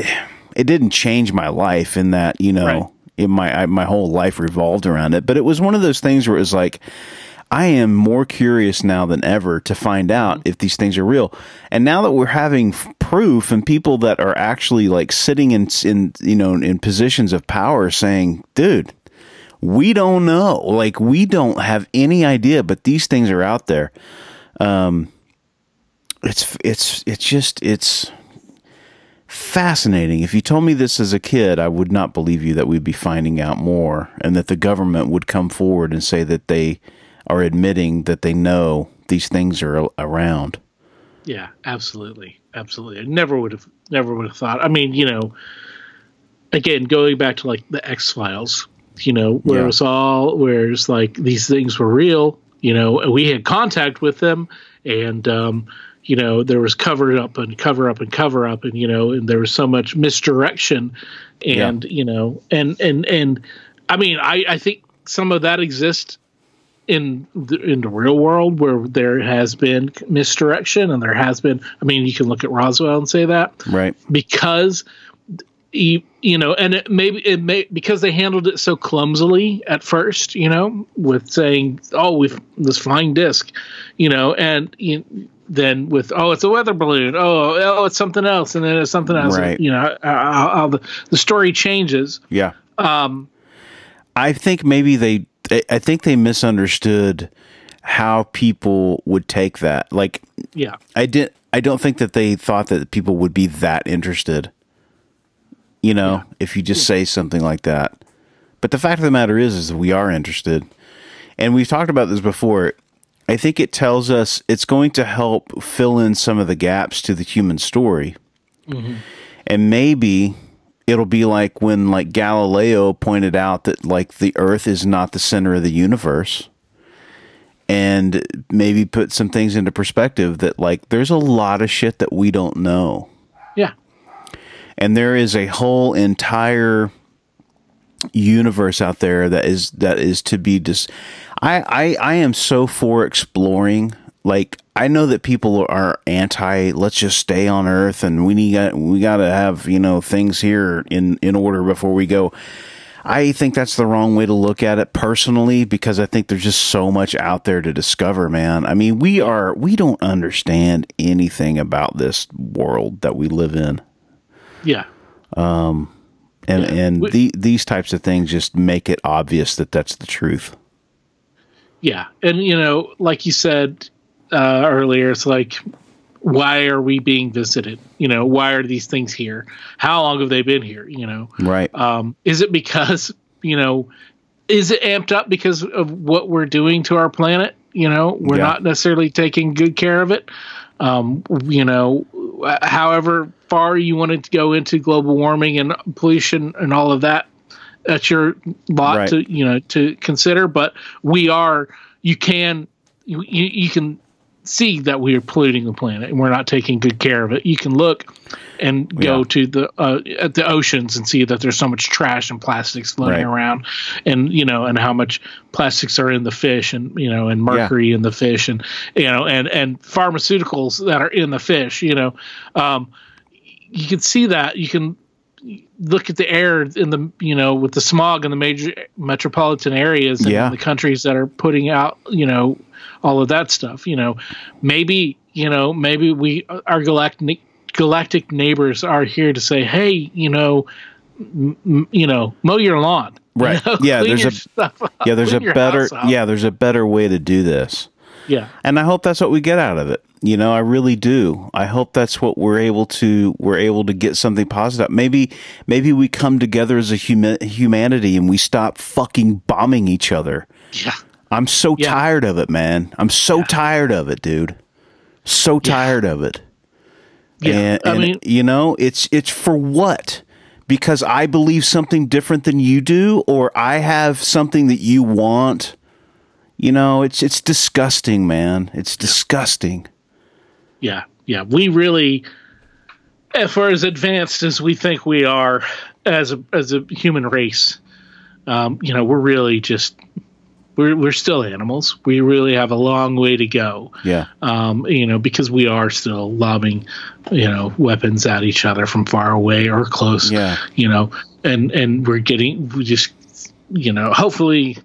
it didn't change my life in that you know Right. it, my I, my whole life revolved around it. But it was one of those things where it was like. I am more curious now than ever to find out if these things are real. And now that we're having proof and people that are actually like sitting in in you know in positions of power saying, "Dude, we don't know. Like we don't have any idea, but these things are out there." Um it's it's it's just it's fascinating. If you told me this as a kid, I would not believe you that we'd be finding out more and that the government would come forward and say that they are admitting that they know these things are around. Yeah, absolutely, absolutely. I never would have, never would have thought. I mean, you know, again, going back to like the X Files, you know, where Yeah. it was all, where it's like these things were real. You know, and we had contact with them, and um, you know, there was cover up and cover up and cover up, and you know, and there was so much misdirection, and you know, and and and, I mean, I I think some of that exists in the, in the real world where there has been misdirection and there has been i mean you can look at roswell and say that Right. because you, you know and it maybe it may because they handled it so clumsily at first you know with saying oh we've this flying disc you know and you, then with oh it's a weather balloon oh oh it's something else and then it's something else Right. you know how, how the, the story changes Yeah. um I think maybe they I- I think they misunderstood how people would take that. Like yeah I did. I don't think that they thought that people would be that interested. You know, if you just say something like that. But the fact of the matter is, is we are interested, and we've talked about this before. I think it tells us it's going to help fill in some of the gaps to the human story, mm-hmm. and maybe it'll be like when like Galileo pointed out that like the Earth is not the center of the universe and maybe put some things into perspective that like there's a lot of shit that we don't know. Yeah. And there is a whole entire universe out there that is that is to be just I, I I am so for exploring like I know that people are anti let's just stay on earth and we need we got to have you know things here in in order before we go I think that's the wrong way to look at it personally because I think there's just so much out there to discover, man. I mean, we are we don't understand anything about this world that we live in. yeah Um And and We- the, these types of things just make it obvious that that's the truth. Yeah, and you know, like you said uh, earlier, it's like, why are we being visited? You know, why are these things here? How long have they been here? You know, Right. um, is it because you know, is it amped up because of what we're doing to our planet? You know, we're Yeah. not necessarily taking good care of it. Um, you know, however far you wanted to go into global warming and pollution and all of that, that's your lot Right. to you know to consider. But we are, you can, you, you you can see that we are polluting the planet and we're not taking good care of it. You can look and go Yeah. to the uh, at the oceans and see that there's so much trash and plastics floating Right. around, and you know, and how much plastics are in the fish, and you know, and mercury in the fish, and you know, and and pharmaceuticals that are in the fish. You know, um, you can see that. You can look at the air in the you know with the smog in the major metropolitan areas and Yeah. the countries that are putting out you know all of that stuff you know maybe you know maybe we our galactic galactic neighbors are here to say hey you know m- you know mow your lawn You Right. know, Yeah, there's a- up, Yeah, there's a clean your better yeah, there's a better way to do this. yeah And I hope that's what we get out of it. You know, I really do. I hope that's what we're able to we're able to get something positive. Maybe maybe we come together as a huma- humanity and we stop fucking bombing each other. yeah I'm so Yeah. tired of it, man. I'm so tired of it, dude. So tired of it. yeah And, i mean you know, it's it's for what? Because I believe something different than you do, or I have something that you want. You know, it's it's disgusting, man. It's disgusting. yeah yeah we really as far as advanced as we think we are as a as a human race um, you know we're really just we're we're still animals. We really have a long way to go. Yeah. Um, you know, because we are still lobbing, you know, weapons at each other from far away or close. Yeah. You know, and and we're getting we just you know, hopefully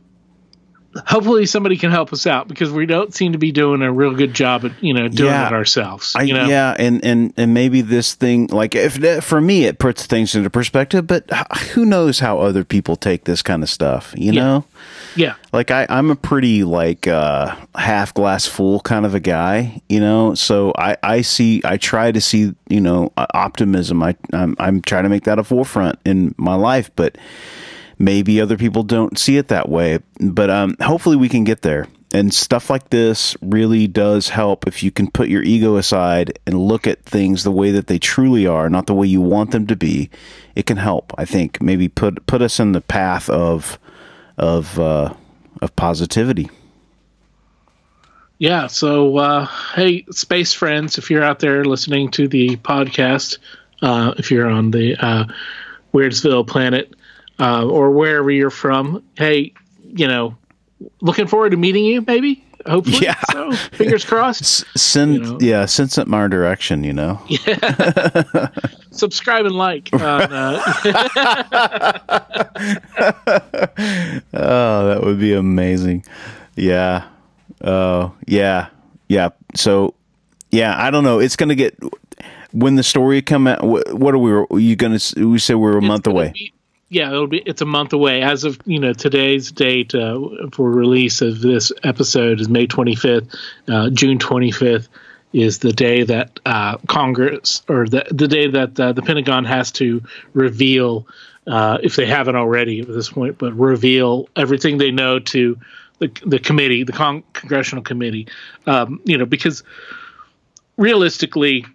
hopefully somebody can help us out because we don't seem to be doing a real good job at you know doing Yeah. it ourselves. You know? Yeah, and, and and maybe this thing, like if for me, it puts things into perspective. But who knows how other people take this kind of stuff? You Yeah. know, Yeah. like I, I'm a pretty like uh, half glass full kind of a guy. You know, so I, I see, I try to see, you know, optimism. I I'm, I'm trying to make that a forefront in my life, but maybe other people don't see it that way. But um, hopefully we can get there. And stuff like this really does help if you can put your ego aside and look at things the way that they truly are, not the way you want them to be. It can help, I think. Maybe put put us in the path of of uh, of positivity. Yeah. So, uh, hey, space friends, if you're out there listening to the podcast, uh, if you're on the uh, Weirdsville planet uh, or wherever you're from, hey, you know, looking forward to meeting you, maybe. Hopefully. Yeah. So, fingers crossed. S- send You know? yeah, send something our direction. You know. Yeah. Subscribe and like. On, uh, Oh, that would be amazing. Yeah. Oh, yeah. Yeah. So, yeah, I don't know. It's going to get when the story come out. wh- What are we? Are you going to? We said we're a month It's gonna away. be- yeah, it'll be. It's a month away as of you know today's date uh, for release of this episode is May 25th. Uh, June 25th is the day that uh, Congress or the the day that uh, the Pentagon has to reveal, uh, if they haven't already at this point, but reveal everything they know to the the committee, the con- congressional committee. Um, you know, because realistically,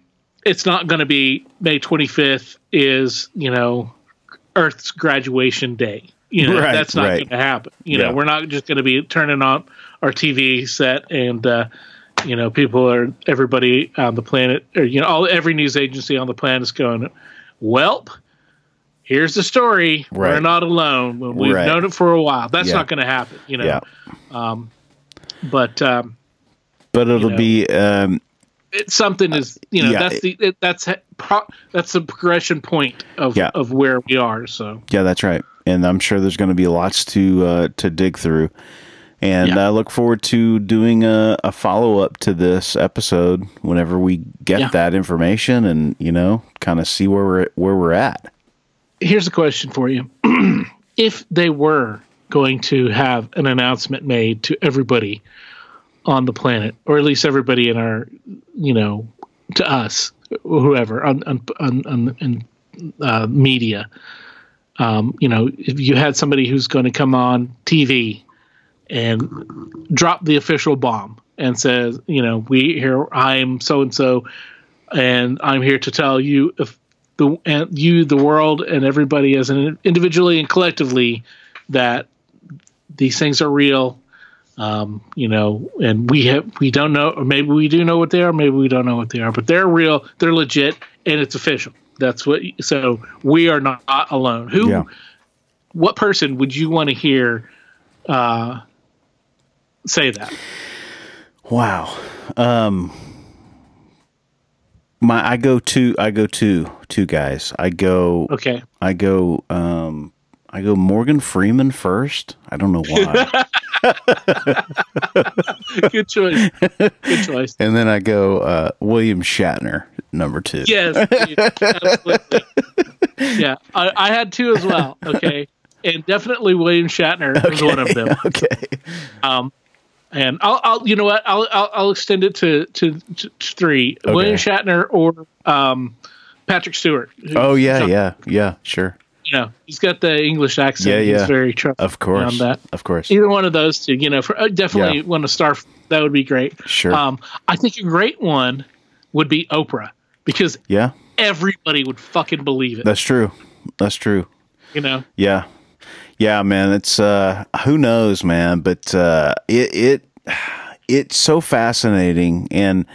it's not going to be May 25th is, you know, Earth's graduation day. You know, Right, that's not right. going to happen. You Yeah. know, we're not just going to be turning on our TV set and, uh, you know, people are, everybody on the planet, or, you know, all, every news agency on the planet is going, Welp, here's the story. We're not alone. When We've Right. known it for a while. That's Yeah. not going to happen, you know. Yeah. But, um, But it'll know. be. Um, it's something is you know yeah, that's the it, that's pro, that's the progression point of Yeah. of where we are so yeah, that's right. And I'm sure there's going to be lots to uh, to dig through. And Yeah. I look forward to doing a, a follow up to this episode whenever we get that information and you know kind of see where we're where we're at. here's a question for you if they were going to have an announcement made to everybody on the planet or at least everybody in our you know to us whoever on on on, on in uh, media. Um, you know if you had somebody who's going to come on tv and drop the official bomb and says you know we here i'm so and so and i'm here to tell you if the and you the world and everybody as an individually and collectively that these things are real um, you know and we have we don't know or maybe we do know what they are maybe we don't know what they are but they're real they're legit and it's official that's what so we are not alone who Yeah. what person would you want to hear uh, say that Wow. Um my I go to I go to two guys. I go okay I go um I go Morgan Freeman first. I don't know why. good choice good choice and then I go uh William Shatner number 2. Yes, absolutely. yeah, I, I had two as well. Okay, and definitely William Shatner was one of them. okay. Um, and I'll, I'll, you know what, I'll, I'll, I'll extend it to to, to three: William Shatner or um, Patrick Stewart. Oh yeah, yeah. Yeah, sure. Know, he's got the English accent. Yeah, yeah. He's very trustworthy Of course. on that. Of course. Either one of those two, you know, for, uh, definitely Yeah. want to star. That would be great. Sure. Um, I think a great one would be Oprah because Yeah. everybody would fucking believe it. That's true. That's true. You know. Yeah. Yeah, man, it's uh who knows, man, but uh it it it's so fascinating and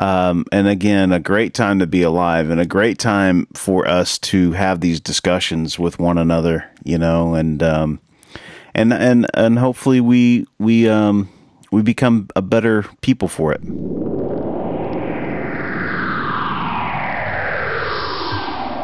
um and again, a great time to be alive and a great time for us to have these discussions with one another, you know, and um and and and hopefully we we um we become a better people for it.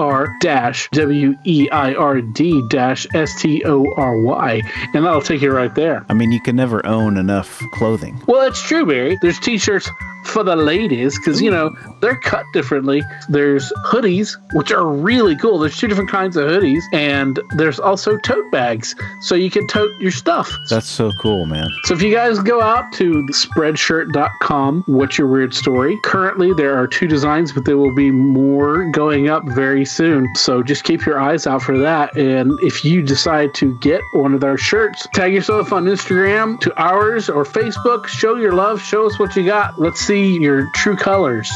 R dash W E I R D dash S T O R Y, and that'll take you right there. I mean, you can never own enough clothing. Well, it's true, Barry. There's t-shirts for the ladies because you know they're cut differently. There's hoodies, which are really cool. There's two different kinds of hoodies, and there's also tote bags, so you can tote your stuff. That's so cool, man. So if you guys go out to spreadshirt.com, what's your weird story? Currently, there are two designs, but there will be more going up very soon. So just keep your eyes out for that. And if you decide to get one of our shirts, tag yourself on Instagram to ours or Facebook. Show your love. Show us what you got. Let's see your true colors.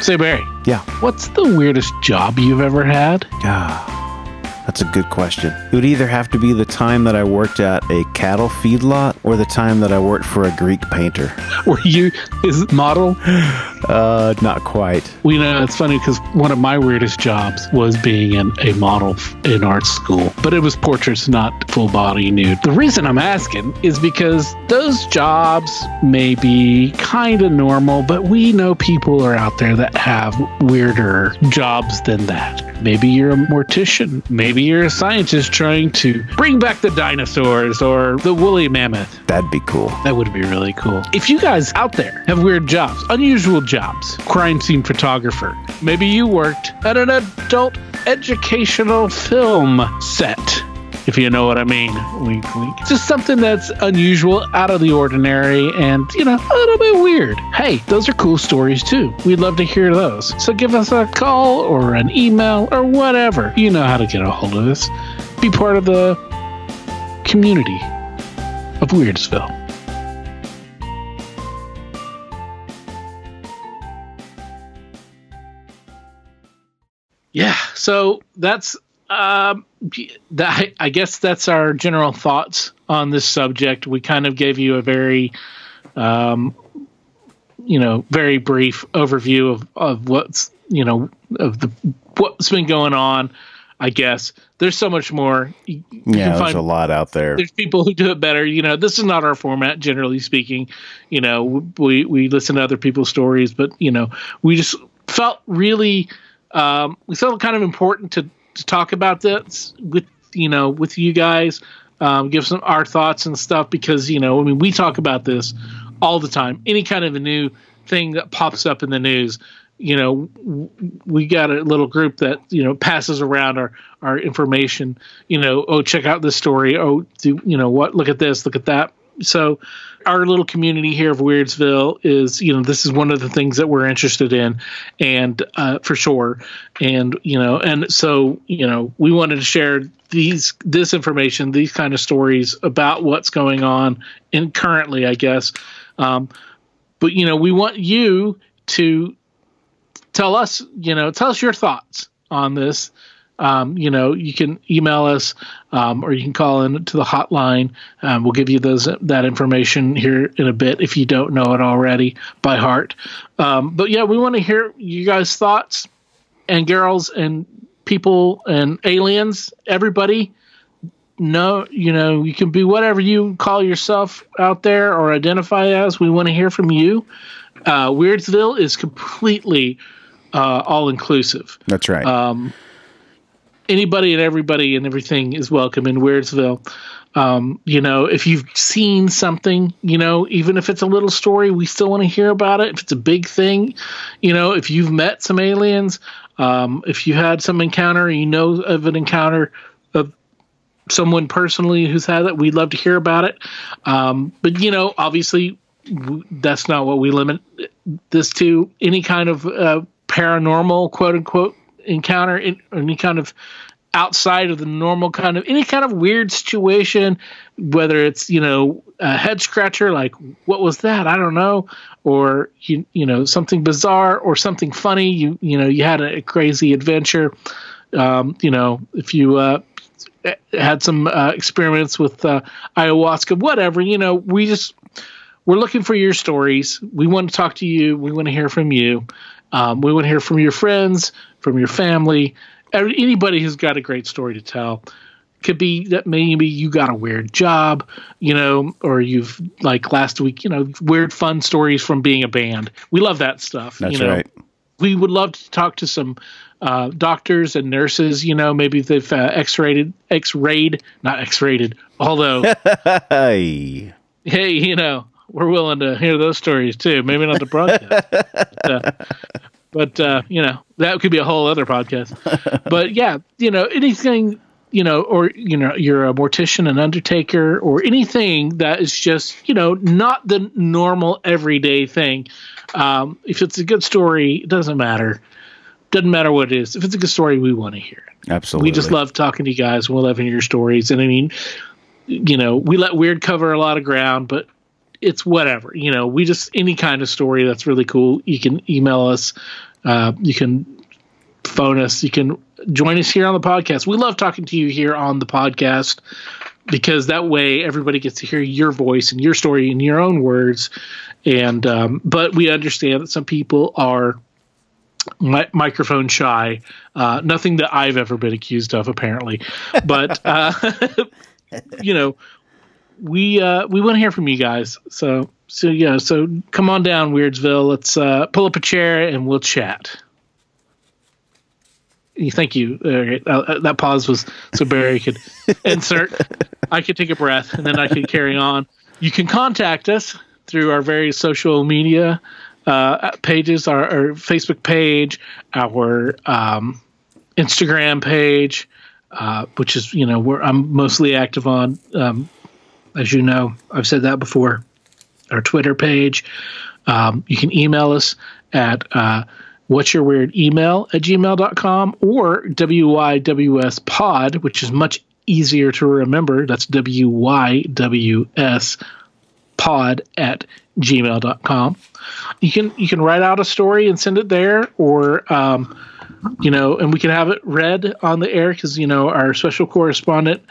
Say, Barry, Yeah. what's the weirdest job you've ever had? Ah, that's a good question. It would either have to be the time that I worked at a cattle feedlot or the time that I worked for a Greek painter. Were you his model? Uh, not quite. Well, you know, it's funny because one of my weirdest jobs was being in a model in art school, but it was portraits, not full body nude. The reason I'm asking is because those jobs may be kind of normal, but we know people are out there that have weirder jobs than that. Maybe you're a mortician. Maybe you're a scientist trying to bring back the dinosaurs or the woolly mammoth. That'd be cool. That would be really cool. If you guys out there have weird jobs, unusual jobs, crime scene photographer, maybe you worked at an adult educational film set. If you know what I mean, wink, wink. Just something that's unusual, out of the ordinary, and you know, a little bit weird. Hey, those are cool stories too. We'd love to hear those. So give us a call or an email or whatever. You know how to get a hold of us. Be part of the community of Weirdsville. Yeah, so that's um, that. I guess that's our general thoughts on this subject. We kind of gave you a very, um, you know, very brief overview of of what's you know of the what's been going on. I guess there's so much more. You, Yeah, can there's a lot out there. there's people who do it better. You know, this is not our format, generally speaking. You know, we we listen to other people's stories, but you know, we just felt really um, we felt kind of important to to talk about this with you know with you guys, um, give some our thoughts and stuff because you know, I mean, we talk about this all the time. Any kind of a new thing that pops up in the news, you know, we got a little group that you know passes around our our information. You know, oh, check out this story. Oh, do you know what? Look at this. Look at that. So, our little community here of Weirdsville is, you know, this is one of the things that we're interested in, and uh, for sure, and you know, and so you know, we wanted to share these this information, these kind of stories about what's going on in currently, I guess. Um, but you know, we want you to tell us, you know, tell us your thoughts on this. Um, you know, you can email us um, or you can call in to the hotline. Um, we'll give you those that information here in a bit if you don't know it already by heart. Um, but yeah, we want to hear you guys' thoughts and girls and people and aliens, everybody. No, you know, you can be whatever you call yourself out there or identify as. We want to hear from you. Uh, Weirdsville is completely uh, all inclusive That's right. um, anybody and everybody and everything is welcome in Weirdsville. Um, you know, if you've seen something, you know, even if it's a little story, we still want to hear about it. If it's a big thing, you know, if you've met some aliens, um, if you had some encounter, you know of an encounter of someone personally who's had it, we'd love to hear about it. Um, but you know, obviously, that's not what we limit this to. Any kind of uh, paranormal, quote unquote, encounter, in, any kind of outside of the normal kind of any kind of weird situation, whether it's you know a head scratcher like what was that I don't know, or you you know something bizarre or something funny. You you know you had a, crazy adventure. Um, you know if you uh, had some uh, experiments with uh, ayahuasca, whatever. You know we just we're looking for your stories. We want to talk to you. We want to hear from you. Um, we want to hear from your friends, from your family, anybody who's got a great story to tell. Could be that maybe you got a weird job, you know, or you've like last week, you know, weird fun stories from being a band. We love that stuff. That's you know? right. We would love to talk to some uh, doctors and nurses. You know, maybe they've uh, X-rated, X-rayed, not X-rated. Although, hey, hey, you know, we're willing to hear those stories too. Maybe not the broadcast, but, uh, but uh, you know that could be a whole other podcast. but yeah, you know anything, you know, or you know you're a mortician, an undertaker, or anything that is just you know not the normal everyday thing. Um, if it's a good story, it doesn't matter. Doesn't matter what it is. If it's a good story, we want to hear it. Absolutely. We just love talking to you guys. We love hearing your stories. And I mean, you know, we let weird cover a lot of ground, but it's whatever. You know, we just any kind of story that's really cool. You can email us. Uh, you can phone us. You can join us here on the podcast. We love talking to you here on the podcast because that way everybody gets to hear your voice and your story in your own words. And um, but we understand that some people are mi- microphone shy. Uh, nothing that I've ever been accused of, apparently. But uh, you know, we uh, we want to hear from you guys. So so yeah, so come on down, Weirdsville. Let's uh, pull up a chair and we'll chat. Thank you. Uh, uh, that pause was so Barry could insert. I could take a breath and then I could carry on. You can contact us through our various social media uh, pages, our, our, Facebook page, our um, Instagram page, uh, which is you know where I'm mostly active on. Um, as you know, I've said that before. Our Twitter page. Um, you can email us at uh, what's your weird email at gmail.com or WYWS pod, which is much easier to remember. That's WYWS pod at gmail.com. You can you can write out a story and send it there or um, you know, and we can have it read on the air because you know our special correspondent,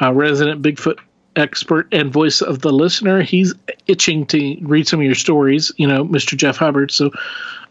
uh, resident Bigfoot expert and voice of the listener. He's itching to read some of your stories, you know, Mr. Jeff Hubbard. So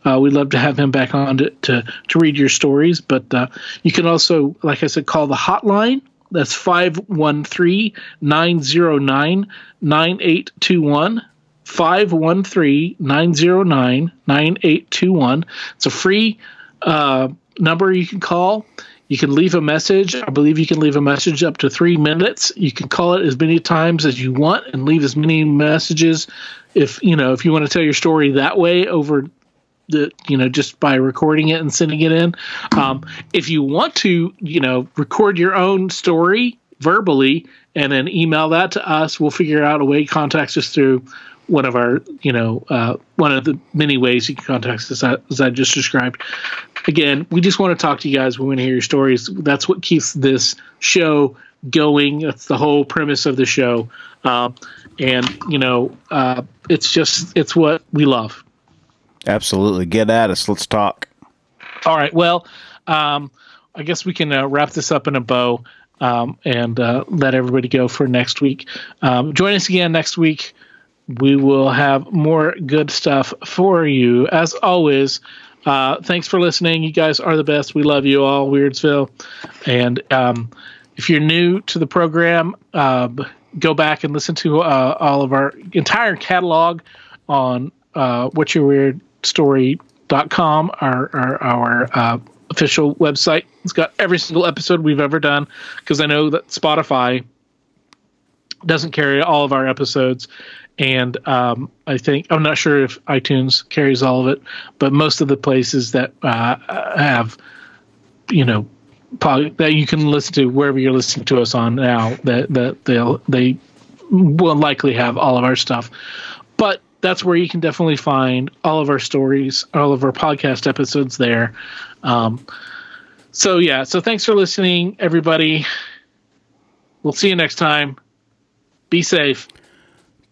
uh, we'd love to have him back on to, to, to read your stories. But uh, you can also, like I said, call the hotline. That's 513 909 9821. 513 909 9821. It's a free uh, number you can call. You can leave a message. I believe you can leave a message up to three minutes. You can call it as many times as you want and leave as many messages. If you know, if you want to tell your story that way over the, you know, just by recording it and sending it in. Um, if you want to, you know, record your own story verbally and then email that to us, we'll figure out a way. Contact us through one of our, you know, uh, one of the many ways you can contact us as I just described again, we just want to talk to you guys. We want to hear your stories. That's what keeps this show going. That's the whole premise of the show. Uh, and you know, uh, it's just it's what we love. Absolutely, get at us. Let's talk. All right. Well, um, I guess we can uh, wrap this up in a bow um, and uh, let everybody go for next week. Um, join us again next week. We will have more good stuff for you. As always, uh, thanks for listening. You guys are the best. We love you all, Weirdsville. And um, if you're new to the program, uh, go back and listen to uh, all of our entire catalog on uh, what's your weird story.com, our, our, our uh, official website. It's got every single episode we've ever done because I know that Spotify doesn't carry all of our episodes and um, I think I'm not sure if iTunes carries all of it, but most of the places that uh, have, you know, that you can listen to wherever you're listening to us on now, that that they'll they will likely have all of our stuff, but that's where you can definitely find all of our stories, all of our podcast episodes there. Um, So yeah, so thanks for listening, everybody. We'll see you next time. Be safe.